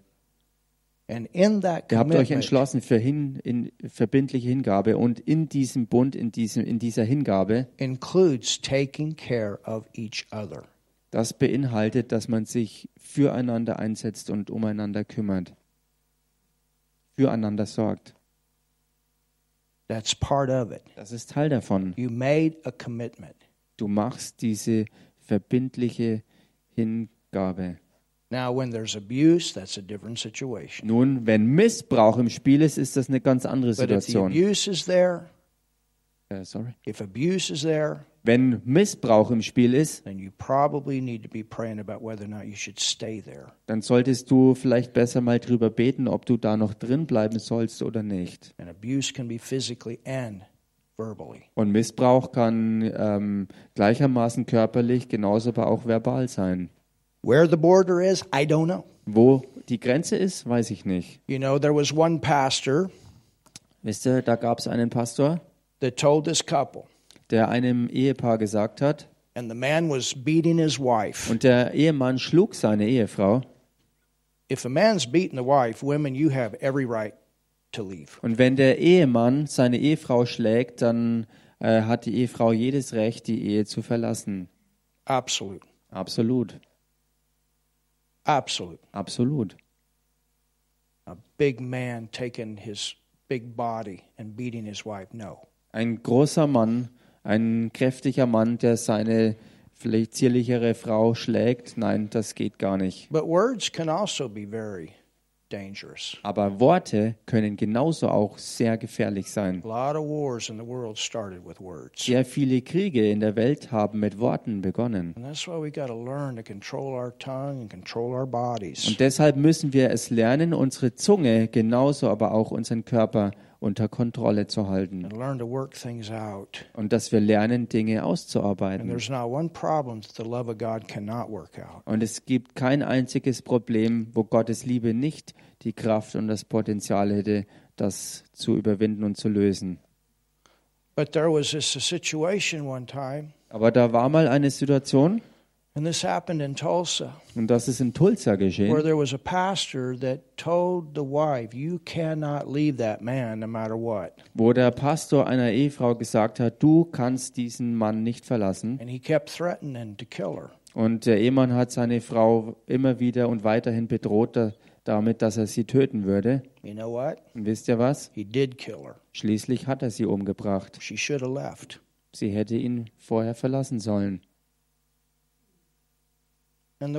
Ihr habt euch commitment, entschlossen für hin, in, verbindliche Hingabe und in diesem Bund, in, diesem, in dieser Hingabe, includes taking care of each other. das beinhaltet, dass man sich füreinander einsetzt und umeinander kümmert, füreinander sorgt. That's part of it. Das ist Teil davon. You made a commitment. Du machst diese verbindliche Hingabe. Now, when there's abuse, that's a different situation. Nun, wenn Missbrauch im Spiel ist, ist das eine ganz andere But if the Situation. abuse is there, Äh, sorry. if abuse is there, Wenn Missbrauch im Spiel ist, then you probably need to be praying about whether or not you should stay there. dann solltest du vielleicht besser mal drüber beten, ob du da noch drin bleiben sollst oder nicht. And abuse can be physically and verbally. Und Missbrauch kann ähm, gleichermaßen körperlich, genauso aber auch verbal sein. Where the border is, I don't know. Wo die Grenze ist, weiß ich nicht. You know, there was one pastor Wisst ihr, da gab es einen Pastor, that told this couple, der einem Ehepaar gesagt hat, and the man was beating his wife. und der Ehemann schlug seine Ehefrau. If a man's beating the wife, women, you have every right to leave. Und wenn der Ehemann seine Ehefrau schlägt, dann äh, hat die Ehefrau jedes Recht, die Ehe zu verlassen. Absolute. Absolut, Absolute. absolut. A big man taking his big body and beating his wife. No. Ein großer Mann, ein kräftiger Mann, der seine vielleicht zierlichere Frau schlägt, nein, das geht gar nicht. But words can also be very dangerous. Aber Worte können genauso auch sehr gefährlich sein. Sehr viele Kriege in der Welt haben mit Worten begonnen. Und deshalb müssen wir es lernen, unsere Zunge genauso aber auch unseren Körper unter Kontrolle zu halten und dass wir lernen, Dinge auszuarbeiten. there's not one problem that the love of God cannot work out. Und es gibt kein einziges Problem, wo Gottes Liebe nicht die Kraft und das Potenzial hätte, das zu überwinden und zu lösen. But there was this a situation one time, Aber da war mal eine Situation, and this happened in Tulsa, und das ist in Tulsa where geschehen, there was a pastor that told the wife, You cannot leave that man no matter what. wo der Pastor einer Ehefrau gesagt hat, du kannst diesen Mann nicht verlassen. And he kept threatening to kill her. Und der Ehemann hat seine Frau immer wieder und weiterhin bedroht da, damit, dass er sie töten würde. You know what? Und wisst ihr was? He did kill her. Schließlich hat er sie umgebracht. She should have left. Sie hätte ihn vorher verlassen sollen. Und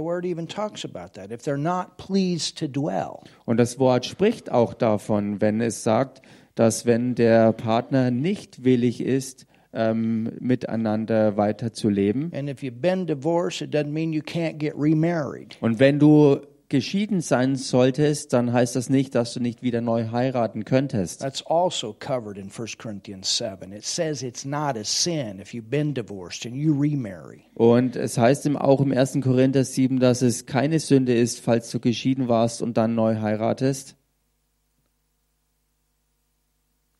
das Wort spricht auch davon, wenn es sagt, dass wenn der Partner nicht willig ist, ähm, miteinander weiterzuleben. And if you've been divorced, it doesn't mean you can't get remarried. Und wenn du geschieden sein solltest, dann heißt das nicht, dass du nicht wieder neu heiraten könntest. That's also covered in 1 Corinthians 7. It says it's not a sin if you've been divorced and you remarry. Und es heißt im, auch im 1. Korinther 7, dass es keine Sünde ist, falls du geschieden warst und dann neu heiratest. When Jesus addressed that, he was talking about the reason to get married. and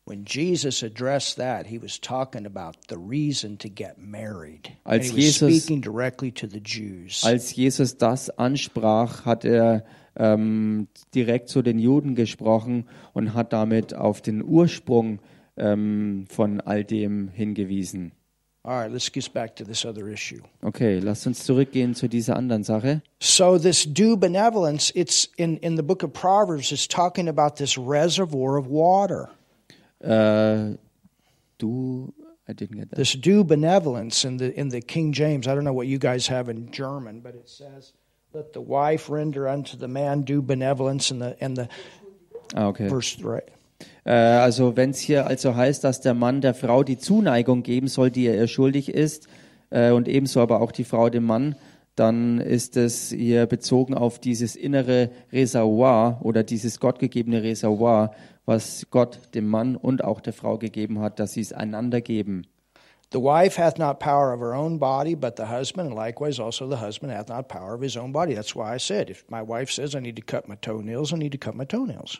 Als he was Jesus- speaking directly to the Jews. Als Jesus das ansprach, hat er ähm, direkt zu den Juden gesprochen und hat damit auf den Ursprung ähm, von all dem hingewiesen. All right, let's get back to this other issue. Okay, lasst uns zurückgehen zu dieser anderen Sache. So this due benevolence, it's in, in the book of Proverbs, it's talking about this reservoir of water. Äh, du, I didn't get that. This due benevolence in the in the King James, I don't know what you guys have in German, but it says, "Let the wife render unto the man due benevolence." And the and the Ah, okay. verse right. Äh, also wenn es hier also heißt, dass der Mann der Frau die Zuneigung geben soll, die er ihr schuldig ist, äh, und ebenso aber auch die Frau dem Mann, dann ist es hier bezogen auf dieses innere Reservoir oder dieses gottgegebene Reservoir, was Gott dem Mann und auch der Frau gegeben hat, dass sie es einander geben. The wife hath not power of her own body, but the husband, and likewise also the husband hath not power of his own body. That's why I said, if my wife says I need to cut my toenails, I need to cut my toenails.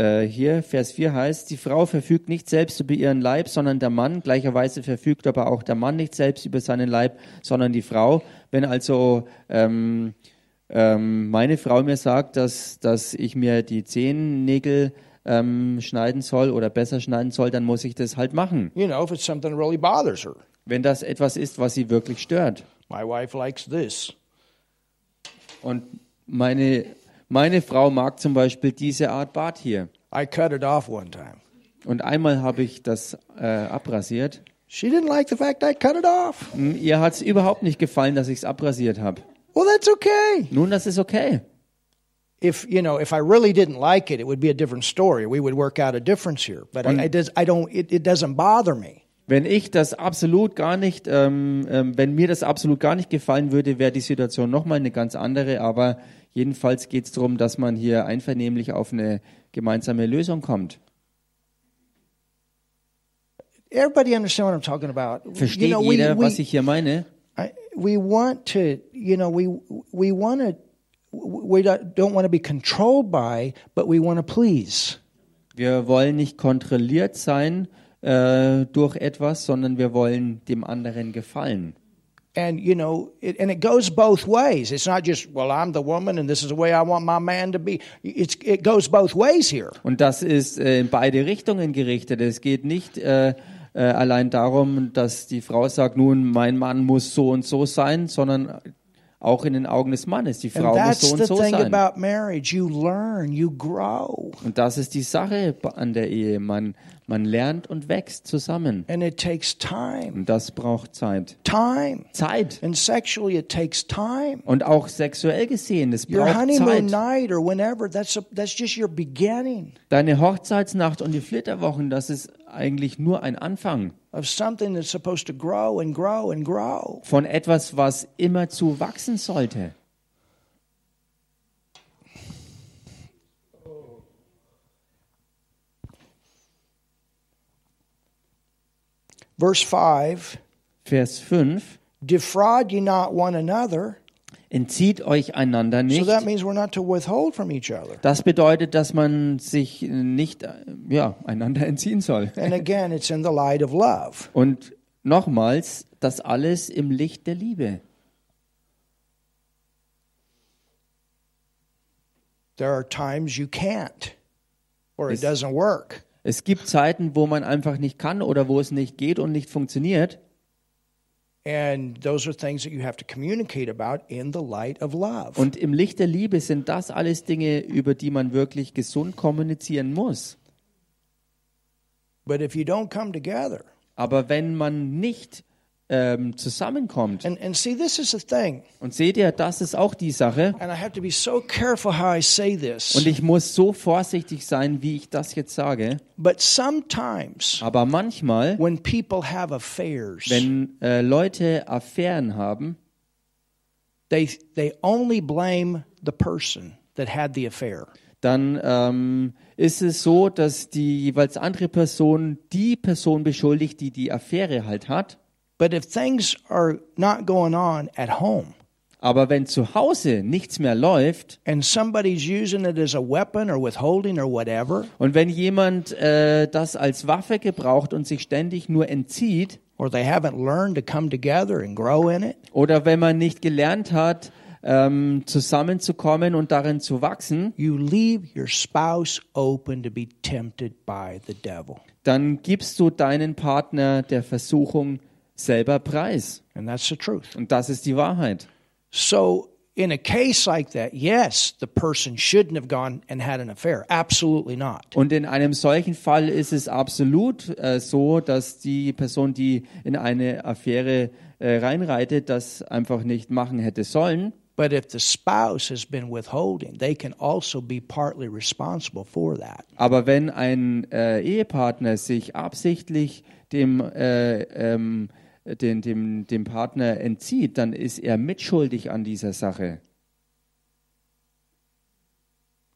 Äh, hier, Vers 4 heißt, die Frau verfügt nicht selbst über ihren Leib, sondern der Mann. Gleicherweise verfügt aber auch der Mann nicht selbst über seinen Leib, sondern die Frau. Wenn also ähm, ähm, meine Frau mir sagt, dass, dass ich mir die Zehennägel ähm, schneiden soll oder besser schneiden soll, dann muss ich das halt machen. You know, if it's something that really bothers her. Wenn das etwas ist, was sie wirklich stört. My wife likes this. Und meine, meine Frau mag zum Beispiel diese Art Bart hier. I cut it off one time. Und einmal habe ich das äh, abrasiert. She didn't like the fact I cut it off. Hm, Ihr hat es überhaupt nicht gefallen, dass ich es abrasiert habe. Well, that's okay. Nun, das ist okay. If you know, if I really didn't like it, it would be a different story. We would work out a difference here. But I, I, does, I don't. It, it doesn't bother me. Wenn ich das absolut gar nicht, ähm, ähm, wenn mir das absolut gar nicht gefallen würde, wäre die Situation nochmal eine ganz andere. Aber jedenfalls geht es darum, dass man hier einvernehmlich auf eine gemeinsame Lösung kommt. Everybody understand what I'm talking about? Versteht you know, jeder, we, was ich hier meine? I, we want to, you know, we we want to, we don't want to be controlled by, but we want to please. Wir wollen nicht kontrolliert sein äh, durch etwas, sondern wir wollen dem anderen gefallen. And you know, it, and it goes both ways. It's not just, well, I'm the woman, and this is the way I want my man to be. It's it goes both ways here. Und das ist äh, in beide Richtungen gerichtet. Es geht nicht äh, äh, allein darum, dass die Frau sagt, nun, mein Mann muss so und so sein, sondern auch in den Augen des Mannes. Die Frau muss so und so thing sein. about marriage. You learn, you grow, Und das ist die Sache an der Ehe. Man, man lernt und wächst zusammen. and it takes time. Und das braucht Zeit. Time. Zeit. And sexually, it takes time. Und auch sexuell gesehen, es Your braucht honeymoon Zeit. night or whenever, that's, a, that's just your beginning Deine Hochzeitsnacht und die Flitterwochen, das ist eigentlich nur ein Anfang of something that's supposed to grow and grow and grow. von etwas, was immer zu wachsen sollte. Verse 5 Vers 5. Defraud ye not one another. Entzieht euch einander So nicht. that means we're not to withhold from each other. Das bedeutet, dass man sich nicht ja, einander entziehen soll. And again, it's in the light of love. Und nochmals, das alles im Licht der Liebe. There are times you can't or it doesn't work. Es gibt Zeiten, wo man einfach nicht kann oder wo es nicht geht und nicht funktioniert. And those are things that you have to communicate about in the light of love. Und im Licht der Liebe sind das alles Dinge, über die man wirklich gesund kommunizieren muss. But if you don't come together, Aber wenn man nicht ähm, zusammenkommt, and, and see, this is the thing, und seht ihr, das ist auch die Sache, and I have to be so careful how I say this, und ich muss so vorsichtig sein, wie ich das jetzt sage, but sometimes aber manchmal, when people have affairs, wenn äh, Leute Affären haben, they, they only blame the person that had the affair. dann ähm, ist es so, dass die jeweils andere Person die Person beschuldigt, die die Affäre halt hat. But if things are not going on at home, Aber wenn zu Hause nichts mehr läuft and somebody's using it as a weapon or withholding or whatever, und wenn jemand äh, das als Waffe gebraucht und sich ständig nur entzieht, or they haven't learned to come together and grow in it, oder wenn man nicht gelernt hat, ähm, zusammenzukommen und darin zu wachsen, you leave your spouse open to be tempted by the devil. dann gibst du deinen Partner der Versuchung selber preis. And that's the truth. Und das ist die Wahrheit. So, in a case like that, yes, the person shouldn't have gone and had an affair. Absolutely not. Und in einem solchen Fall ist es absolut äh, so, dass die Person, die in eine Affäre äh, reinreitet, das einfach nicht machen hätte sollen. But if the spouse has been withholding, they can also be partly responsible for that. Aber wenn ein äh, Ehepartner sich absichtlich dem, äh, ähm, den, dem, dem Partner entzieht, dann ist er mitschuldig an dieser Sache.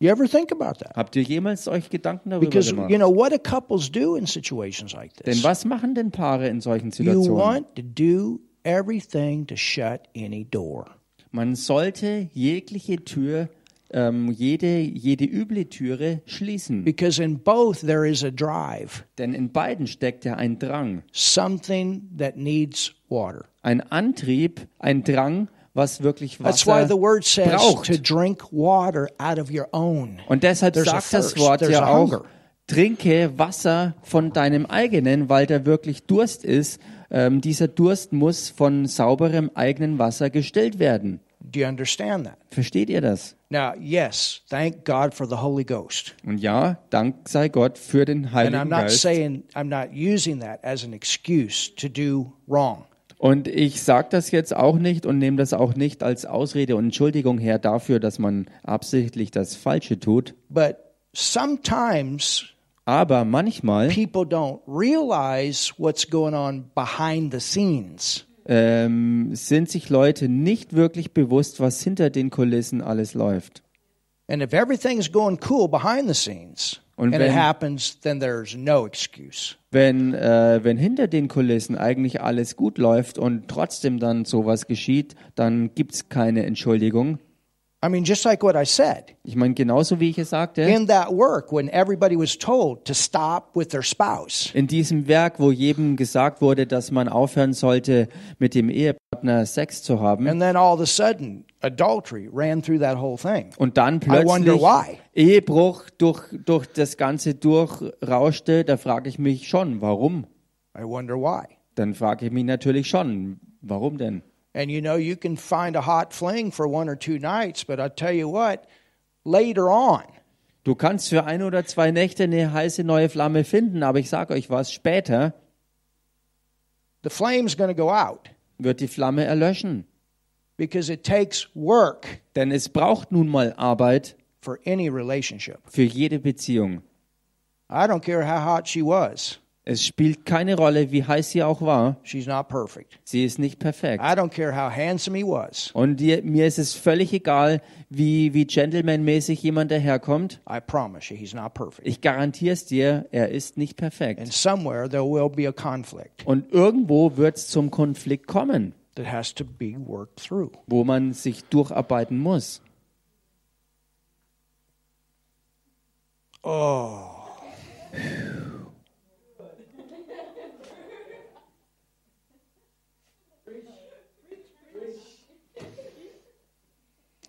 You ever think about that? Habt ihr jemals euch Gedanken darüber Because gemacht? you know what do couples do in situations like Denn this? was machen denn Paare in solchen You Situationen? want to do everything to shut any door. Man sollte jegliche Tür, ähm, jede, jede üble Türe schließen. Because in both there is a drive, Denn in beiden steckt ja ein Drang. something that needs water. Ein Antrieb, ein Drang, was wirklich That's why Wasser the word says braucht. to drink water out of your own. Und deshalb There's sagt das Wort there's ja auch, trinke Wasser von deinem eigenen, weil da wirklich Durst ist. Ähm, dieser Durst muss von sauberem eigenen Wasser gestillt werden. Do you understand that? Versteht ihr das? Now, yes, thank God for the Holy Ghost. Und ja, Dank sei Gott für den And I'm Heiligen not Geist. saying, I'm not using that as an excuse to do wrong. Und ich sage das jetzt auch nicht und nehme das auch nicht als Ausrede und Entschuldigung her dafür, dass man absichtlich das Falsche tut. But sometimes Aber manchmal people don't realize what's going on behind the scenes. Ähm, sind sich Leute nicht wirklich bewusst, was hinter den Kulissen alles läuft. And if everything's going cool behind the scenes Und and it wenn- happens, then there's no excuse. Wenn, äh, wenn hinter den Kulissen eigentlich alles gut läuft und trotzdem dann sowas geschieht, dann gibt's keine Entschuldigung. I mean, just like what I said, Ich meine, genauso wie ich es sagte, in that work, when everybody was told to stop with their spouse, in diesem Werk, wo jedem gesagt wurde, dass man aufhören sollte, mit dem Ehepartner Sex zu haben, and then all of a sudden adultery ran through that whole thing. und dann I wonder plötzlich. Ehebruch durch, durch das Ganze durchrauschte, da frage ich mich schon, warum? I wonder why. Dann frage ich mich natürlich schon, warum denn? And you know, you can find a hot fling for one or two nights, but I tell you what, later on, Du kannst für ein oder zwei Nächte eine heiße neue Flamme finden, aber ich sage euch was, später the flame's going to go out wird die Flamme erlöschen. because it takes work Denn es braucht nun mal Arbeit for any relationship. für jede Beziehung. I don't care how hot she was. Es spielt keine Rolle, wie heiß sie auch war. She's not perfect. Sie ist nicht perfekt. I don't care how handsome he was. Und dir, mir ist es völlig egal, wie, wie gentlemanmäßig jemand daherkommt. I promise you, he's not perfect. Ich garantiere es dir, er ist nicht perfekt. And somewhere there will be a conflict Und irgendwo wird es zum Konflikt kommen, that has to be worked through. wo man sich durcharbeiten muss. Oh.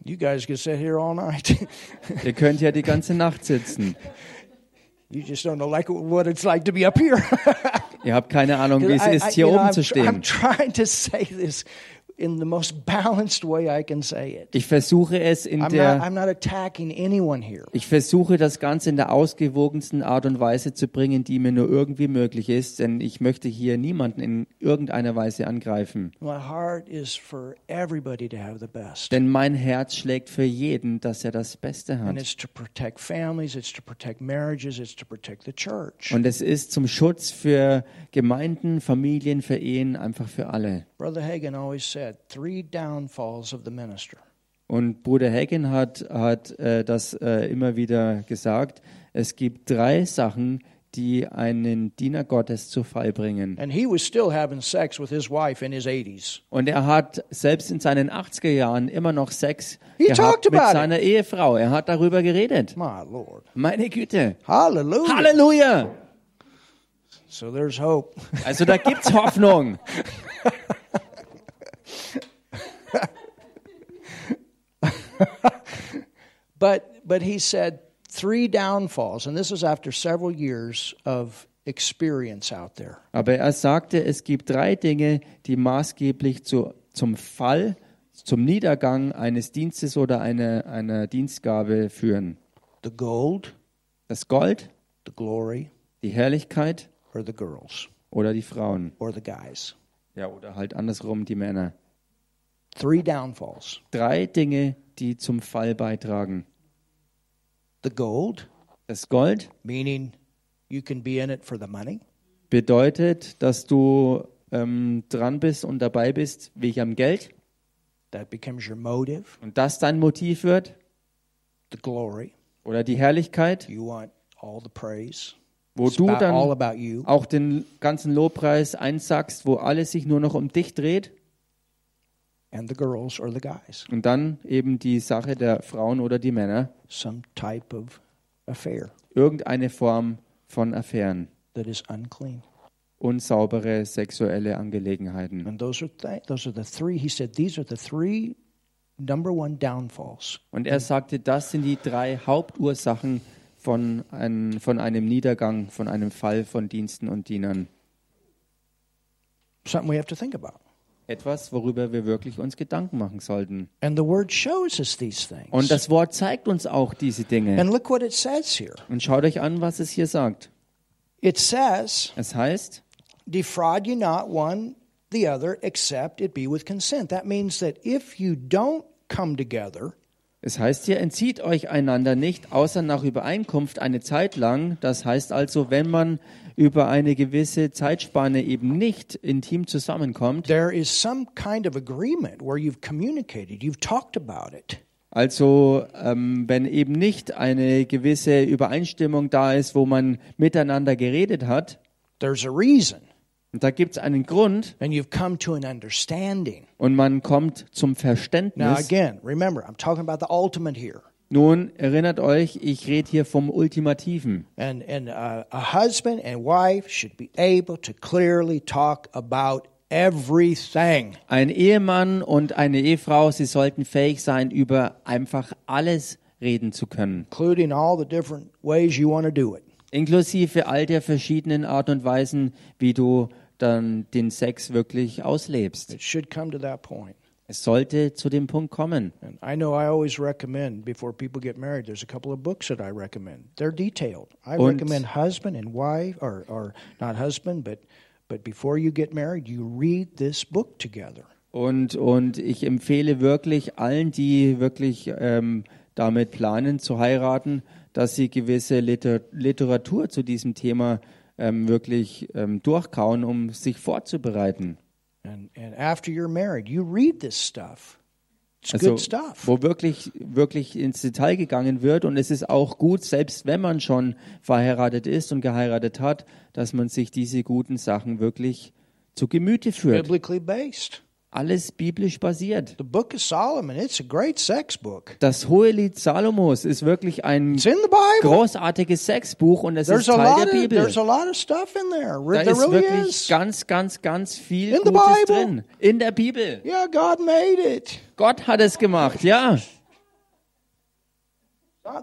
You guys could sit here all night. Ihr könnt ja die ganze Nacht sitzen. you just don't know like what it's like to be up here. Ihr habt keine Ahnung, wie es I- I- ist, hier know, oben I'm zu tr- I'm stehen. trying to say this in the most balanced way I can say it. Ich versuche es in I'm not, der I'm not attacking anyone here. Ich versuche das Ganze in der ausgewogensten Art und Weise zu bringen, die mir nur irgendwie möglich ist, denn ich möchte hier niemanden in irgendeiner Weise angreifen. My heart is for everybody to have the best. Denn mein Herz schlägt für jeden, dass er das Beste And hat. it's to protect families, it's to protect marriages, it's to protect the church. Und es ist zum Schutz für Gemeinden, Familien, für Ehen, einfach für alle. Brother Hagan always said three downfalls of the minister. Und Bruder Hagen hat, hat äh, das äh, immer wieder gesagt. Es gibt drei Sachen, die einen Diener Gottes zu Fall bringen. And he was still having sex with his wife in his 80s. Und er hat selbst in seinen 80er Jahren immer noch Sex He gehabt mit about it. seiner Ehefrau. Er hat darüber geredet. My Lord. Meine Güte. Hallelujah. Halleluja. So there's hope. Also da gibt's Hoffnung. But but he said three downfalls, and this was after several years of experience out there. Aber er sagte, es gibt drei Dinge, die maßgeblich zu, zum Fall, zum Niedergang eines Dienstes oder einer, einer Dienstgabe führen. The gold, Das Gold, the glory, die Herrlichkeit or the girls, oder die Frauen. or the guys. Ja, oder halt andersrum die Männer. Three downfalls. Drei Dinge, die zum Fall beitragen. The gold, Das Gold meaning you can be in it for the money. bedeutet, dass du ähm, dran bist und dabei bist wegen am Geld That becomes your motive. und das dein Motiv wird The glory, oder die Herrlichkeit, you want all the praise. wo It's du dann auch den ganzen Lobpreis einsackst, wo alles sich nur noch um dich dreht And the girls or the guys. und dann eben die Sache der Frauen oder die Männer, Some type of affair irgendeine Form von Affären, that is unclean. unsaubere sexuelle Angelegenheiten. And those are th- those are the three. He said these are the three number one downfalls. Und er sagte, das sind die drei Hauptursachen von, ein, von einem Niedergang, von einem Fall von Diensten und Dienern. Something we have to think about. Etwas, worüber wir wirklich uns Gedanken machen sollten. And the word shows us these things. Und das Wort zeigt uns auch diese Dinge. and look what it says here. Und schaut euch an, was es hier sagt. It says, Es heißt, "Defraud ye not one the other, except it be with consent." That means that if you don't come together, es heißt hier, entzieht euch einander nicht, außer nach Übereinkunft eine Zeit lang. Das heißt also, wenn man über eine gewisse Zeitspanne eben nicht intim zusammenkommt, there is some kind of agreement where you've communicated, you've talked about it. Also ähm, wenn eben nicht eine gewisse Übereinstimmung da ist, wo man miteinander geredet hat, There's a reason, und da gibt es einen Grund and you've come to an understanding. und man kommt zum Now, Verständnis. again, remember, I'm talking about the ultimate here. Nun erinnert euch, ich rede hier vom Ultimativen. And, and uh, a husband and wife should be able to clearly talk about everything. Ein Ehemann und eine Ehefrau, sie sollten fähig sein, über einfach alles reden zu können, including all the different ways you want to do it. inklusive all der verschiedenen Art und Weisen, wie du dann den Sex wirklich auslebst. It should come to that point. Es sollte zu dem Punkt kommen. And I know I always recommend before people get married, there's a couple of books that I recommend. They're detailed. I Und- recommend husband and wife, or, or not husband, but, but before you get married, you read this book together. Und, und ich empfehle wirklich allen, die wirklich ähm, damit planen zu heiraten, dass sie gewisse Liter Literatur zu diesem Thema ähm, wirklich ähm, durchkauen, um sich vorzubereiten. And, and after you're married, you read this stuff. Also, good stuff. wo wirklich, wirklich ins Detail gegangen wird. Und es ist auch gut, selbst wenn man schon verheiratet ist und geheiratet hat, dass man sich diese guten Sachen wirklich zu Gemüte führt. Biblically based. Alles biblisch basiert. The book of Solomon, it's a great sex book. Das Hohelied Salomos ist wirklich ein großartiges Sexbuch und es There's ist a Teil lot der of Bibel. there's a lot of stuff in there. Da There ist really wirklich is. ganz, ganz, ganz viel In Gutes drin. In der Bibel. Yeah, God made it. Gott hat es gemacht, ja.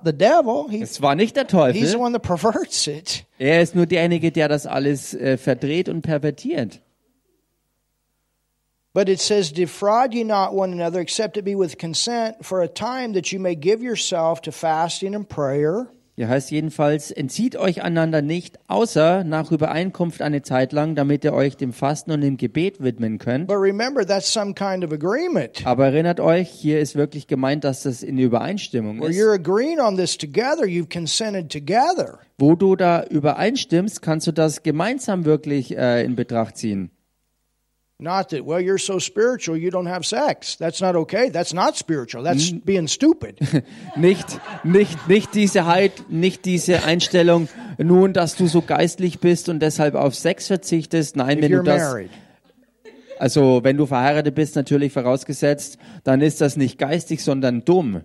The devil. He, Es war nicht der he's the Teufel. one that perverts it. Er ist nur derjenige, der das alles äh, verdreht und pervertiert. But it says, Defraud ye not one another, except it be with consent, for a time that you may give yourself to fasting and prayer, Hier heißt jedenfalls, entzieht euch einander nicht, außer nach Übereinkunft eine Zeit lang, damit ihr euch dem Fasten und dem Gebet widmen könnt. But remember, that's some kind of agreement. Aber erinnert euch, hier ist wirklich gemeint, dass das in Übereinstimmung Where ist. you're agreeing on this together, you've consented together. Wo du da übereinstimmst, kannst du das gemeinsam wirklich äh, in Betracht ziehen. Not that, well, you're so spiritual, you don't have sex. That's not okay. That's not spiritual. That's being stupid. Nicht, nicht, nicht diese Heit, nicht diese Einstellung, nun, dass du so geistlich bist und deshalb auf Sex verzichtest. Nein, if wenn du das, married. also wenn du verheiratet bist, natürlich vorausgesetzt, dann ist das nicht geistig, sondern dumm.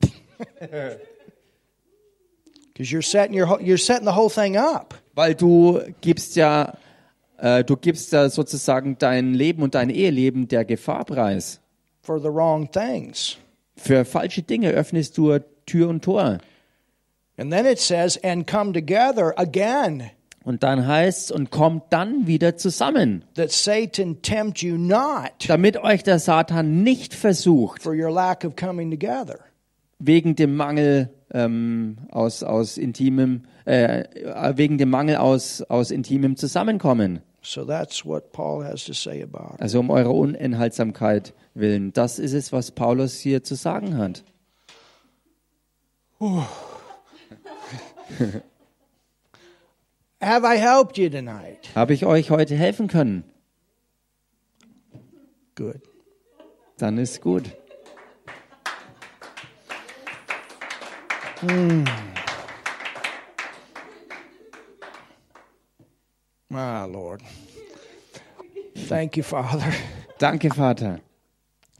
Because you're setting, your, you're setting the whole thing up. Weil du gibst ja, äh, du gibst ja sozusagen dein Leben und dein Eheleben der Gefahr preis. for the wrong things. Für falsche Dinge öffnest du Tür und Tor. And then it says, and come together again, Und dann heißt's, und kommt dann wieder zusammen, that Satan tempt you not damit euch der Satan nicht versucht, for your lack of coming together. wegen dem Mangel ähm, aus, aus intimem, äh, wegen dem Mangel aus, aus intimem Zusammenkommen. So that's what Paul has to say about. Also um eurer Unenthaltsamkeit willen. Das ist es, was Paulus hier zu sagen hat. Have I helped you tonight? Habe ich euch heute helfen können? Good. Dann ist gut. My Lord. Thank you, Father. Danke, Vater.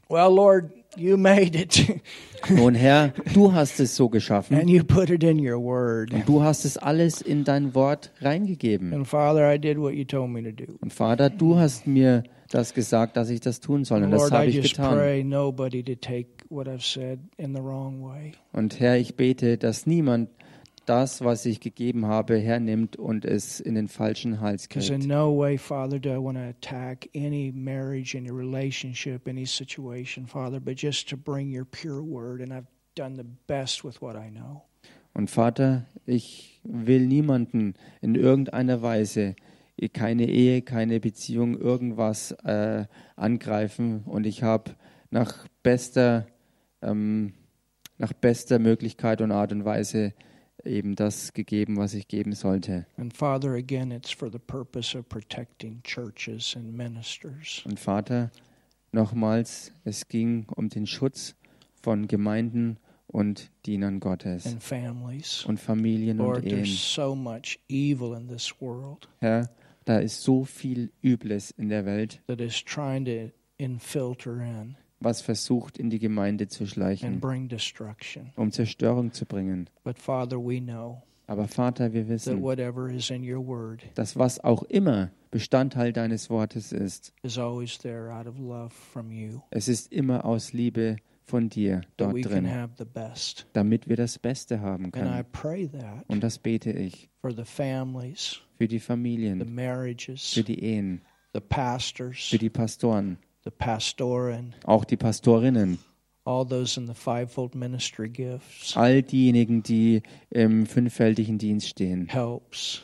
Well, Lord, you made it, Nun, Herr, du hast es so geschaffen. and you put it in your word. Du hast es alles in dein Wort reingegeben. And Father, I did what you told me to do. Und Vater, du hast mir das gesagt, dass ich das tun soll. Und das Lord, habe I ich getan. pray nobody to take Und Herr, ich bete, dass niemand das, was ich gegeben habe, hernimmt und es in den falschen Hals Because in kriegt. no way, Father, do I want to attack any marriage, any relationship, any situation, Father, but just to bring your pure word. And I've done the best with what I know. Und Vater, ich will niemanden in irgendeiner Weise, keine Ehe, keine Beziehung, irgendwas äh, angreifen. Und ich habe nach bester, ähm, nach bester Möglichkeit und Art und Weise eben das gegeben, was ich geben sollte. And Father, again, it's for the purpose of protecting churches and ministers. Und Vater, nochmals, es ging um den Schutz von Gemeinden und Dienern Gottes and families. und Familien Lord, und Ehen. so much evil in this world Herr, da ist so viel Übles in der Welt, that is trying to infiltrate in was versucht, in die Gemeinde zu schleichen, um Zerstörung zu bringen. But Father, we know Aber Vater, wir wissen, whatever is in your word dass was auch immer Bestandteil deines Wortes ist, is always there out of love from you, es ist immer aus Liebe von dir dort drin, have the best. damit wir das Beste haben And I können. pray that Und das bete ich for the families, für die the Familien, marriages, für die Ehen, the pastors, für die Pastoren, the pastorin, auch die Pastorinnen, all those in the fivefold ministry gifts, all diejenigen, die im fünffältigen Dienst stehen, helps.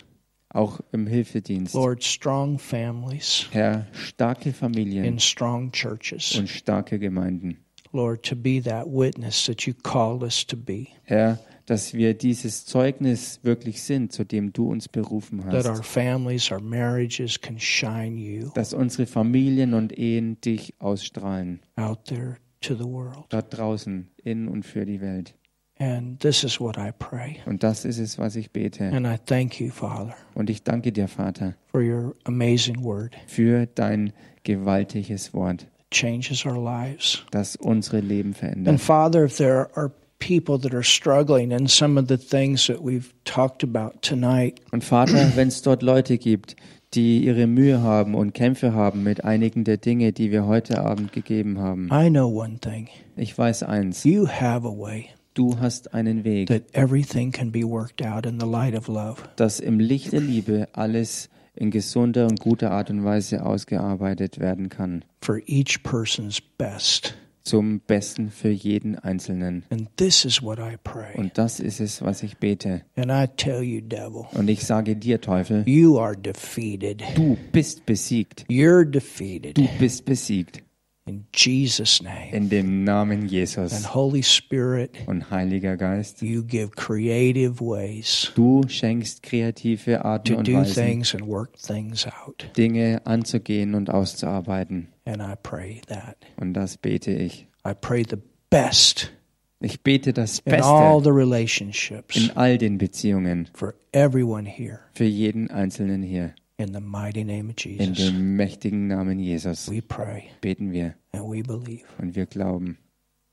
auch im Hilfedienst. Lord, strong families Herr, starke Familien in strong churches. und starke Gemeinden. Lord, to be that witness that you called us to be. Herr, dass wir dieses Zeugnis wirklich sind, zu dem du uns berufen that our hast. families, our marriages can shine you Dass unsere Familien und Ehen dich ausstrahlen. out there to the world. Dort draußen, in und für die Welt. And this is what I pray. Und das ist es, was ich bete. And I thank you, Father, Und ich danke dir, Vater, for your amazing word. für dein gewaltiges Wort, It changes our lives. das unsere Leben verändert. Father, if there are people that are struggling in some of the things that we've talked about tonight, Und Vater, wenn es dort Leute gibt, die ihre Mühe haben und Kämpfe haben mit einigen der Dinge, die wir heute Abend gegeben haben, I know one thing. ich weiß eins, You have a way du hast einen Weg, that everything can be worked out in the light of love. dass im Licht der Liebe alles in gesunder und guter Art und Weise ausgearbeitet werden kann, for each person's best. Zum Besten für jeden Einzelnen. And this is what I pray. Und das ist es, was ich bete. And I tell you, devil, Und ich sage dir, Teufel, you are defeated. du bist besiegt. You're defeated. Du bist besiegt. In Jesus' name. In dem Namen Jesus. And Holy Spirit, Und Heiliger Geist, you give creative ways du schenkst kreative Arten to und do Weisen, things and work things out. Dinge anzugehen und auszuarbeiten. And I pray that. Und das bete ich. I pray the best Ich bete das in all Beste the relationships in all den Beziehungen for everyone here. für jeden Einzelnen hier. In the mighty name of In Jesus, dem mächtigen Namen Jesus we pray beten wir and we believe. und wir glauben.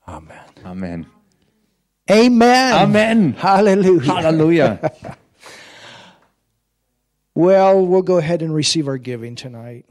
Amen. Amen. Amen. Amen. Hallelujah. Halleluja. Well, we'll go ahead and receive our giving tonight.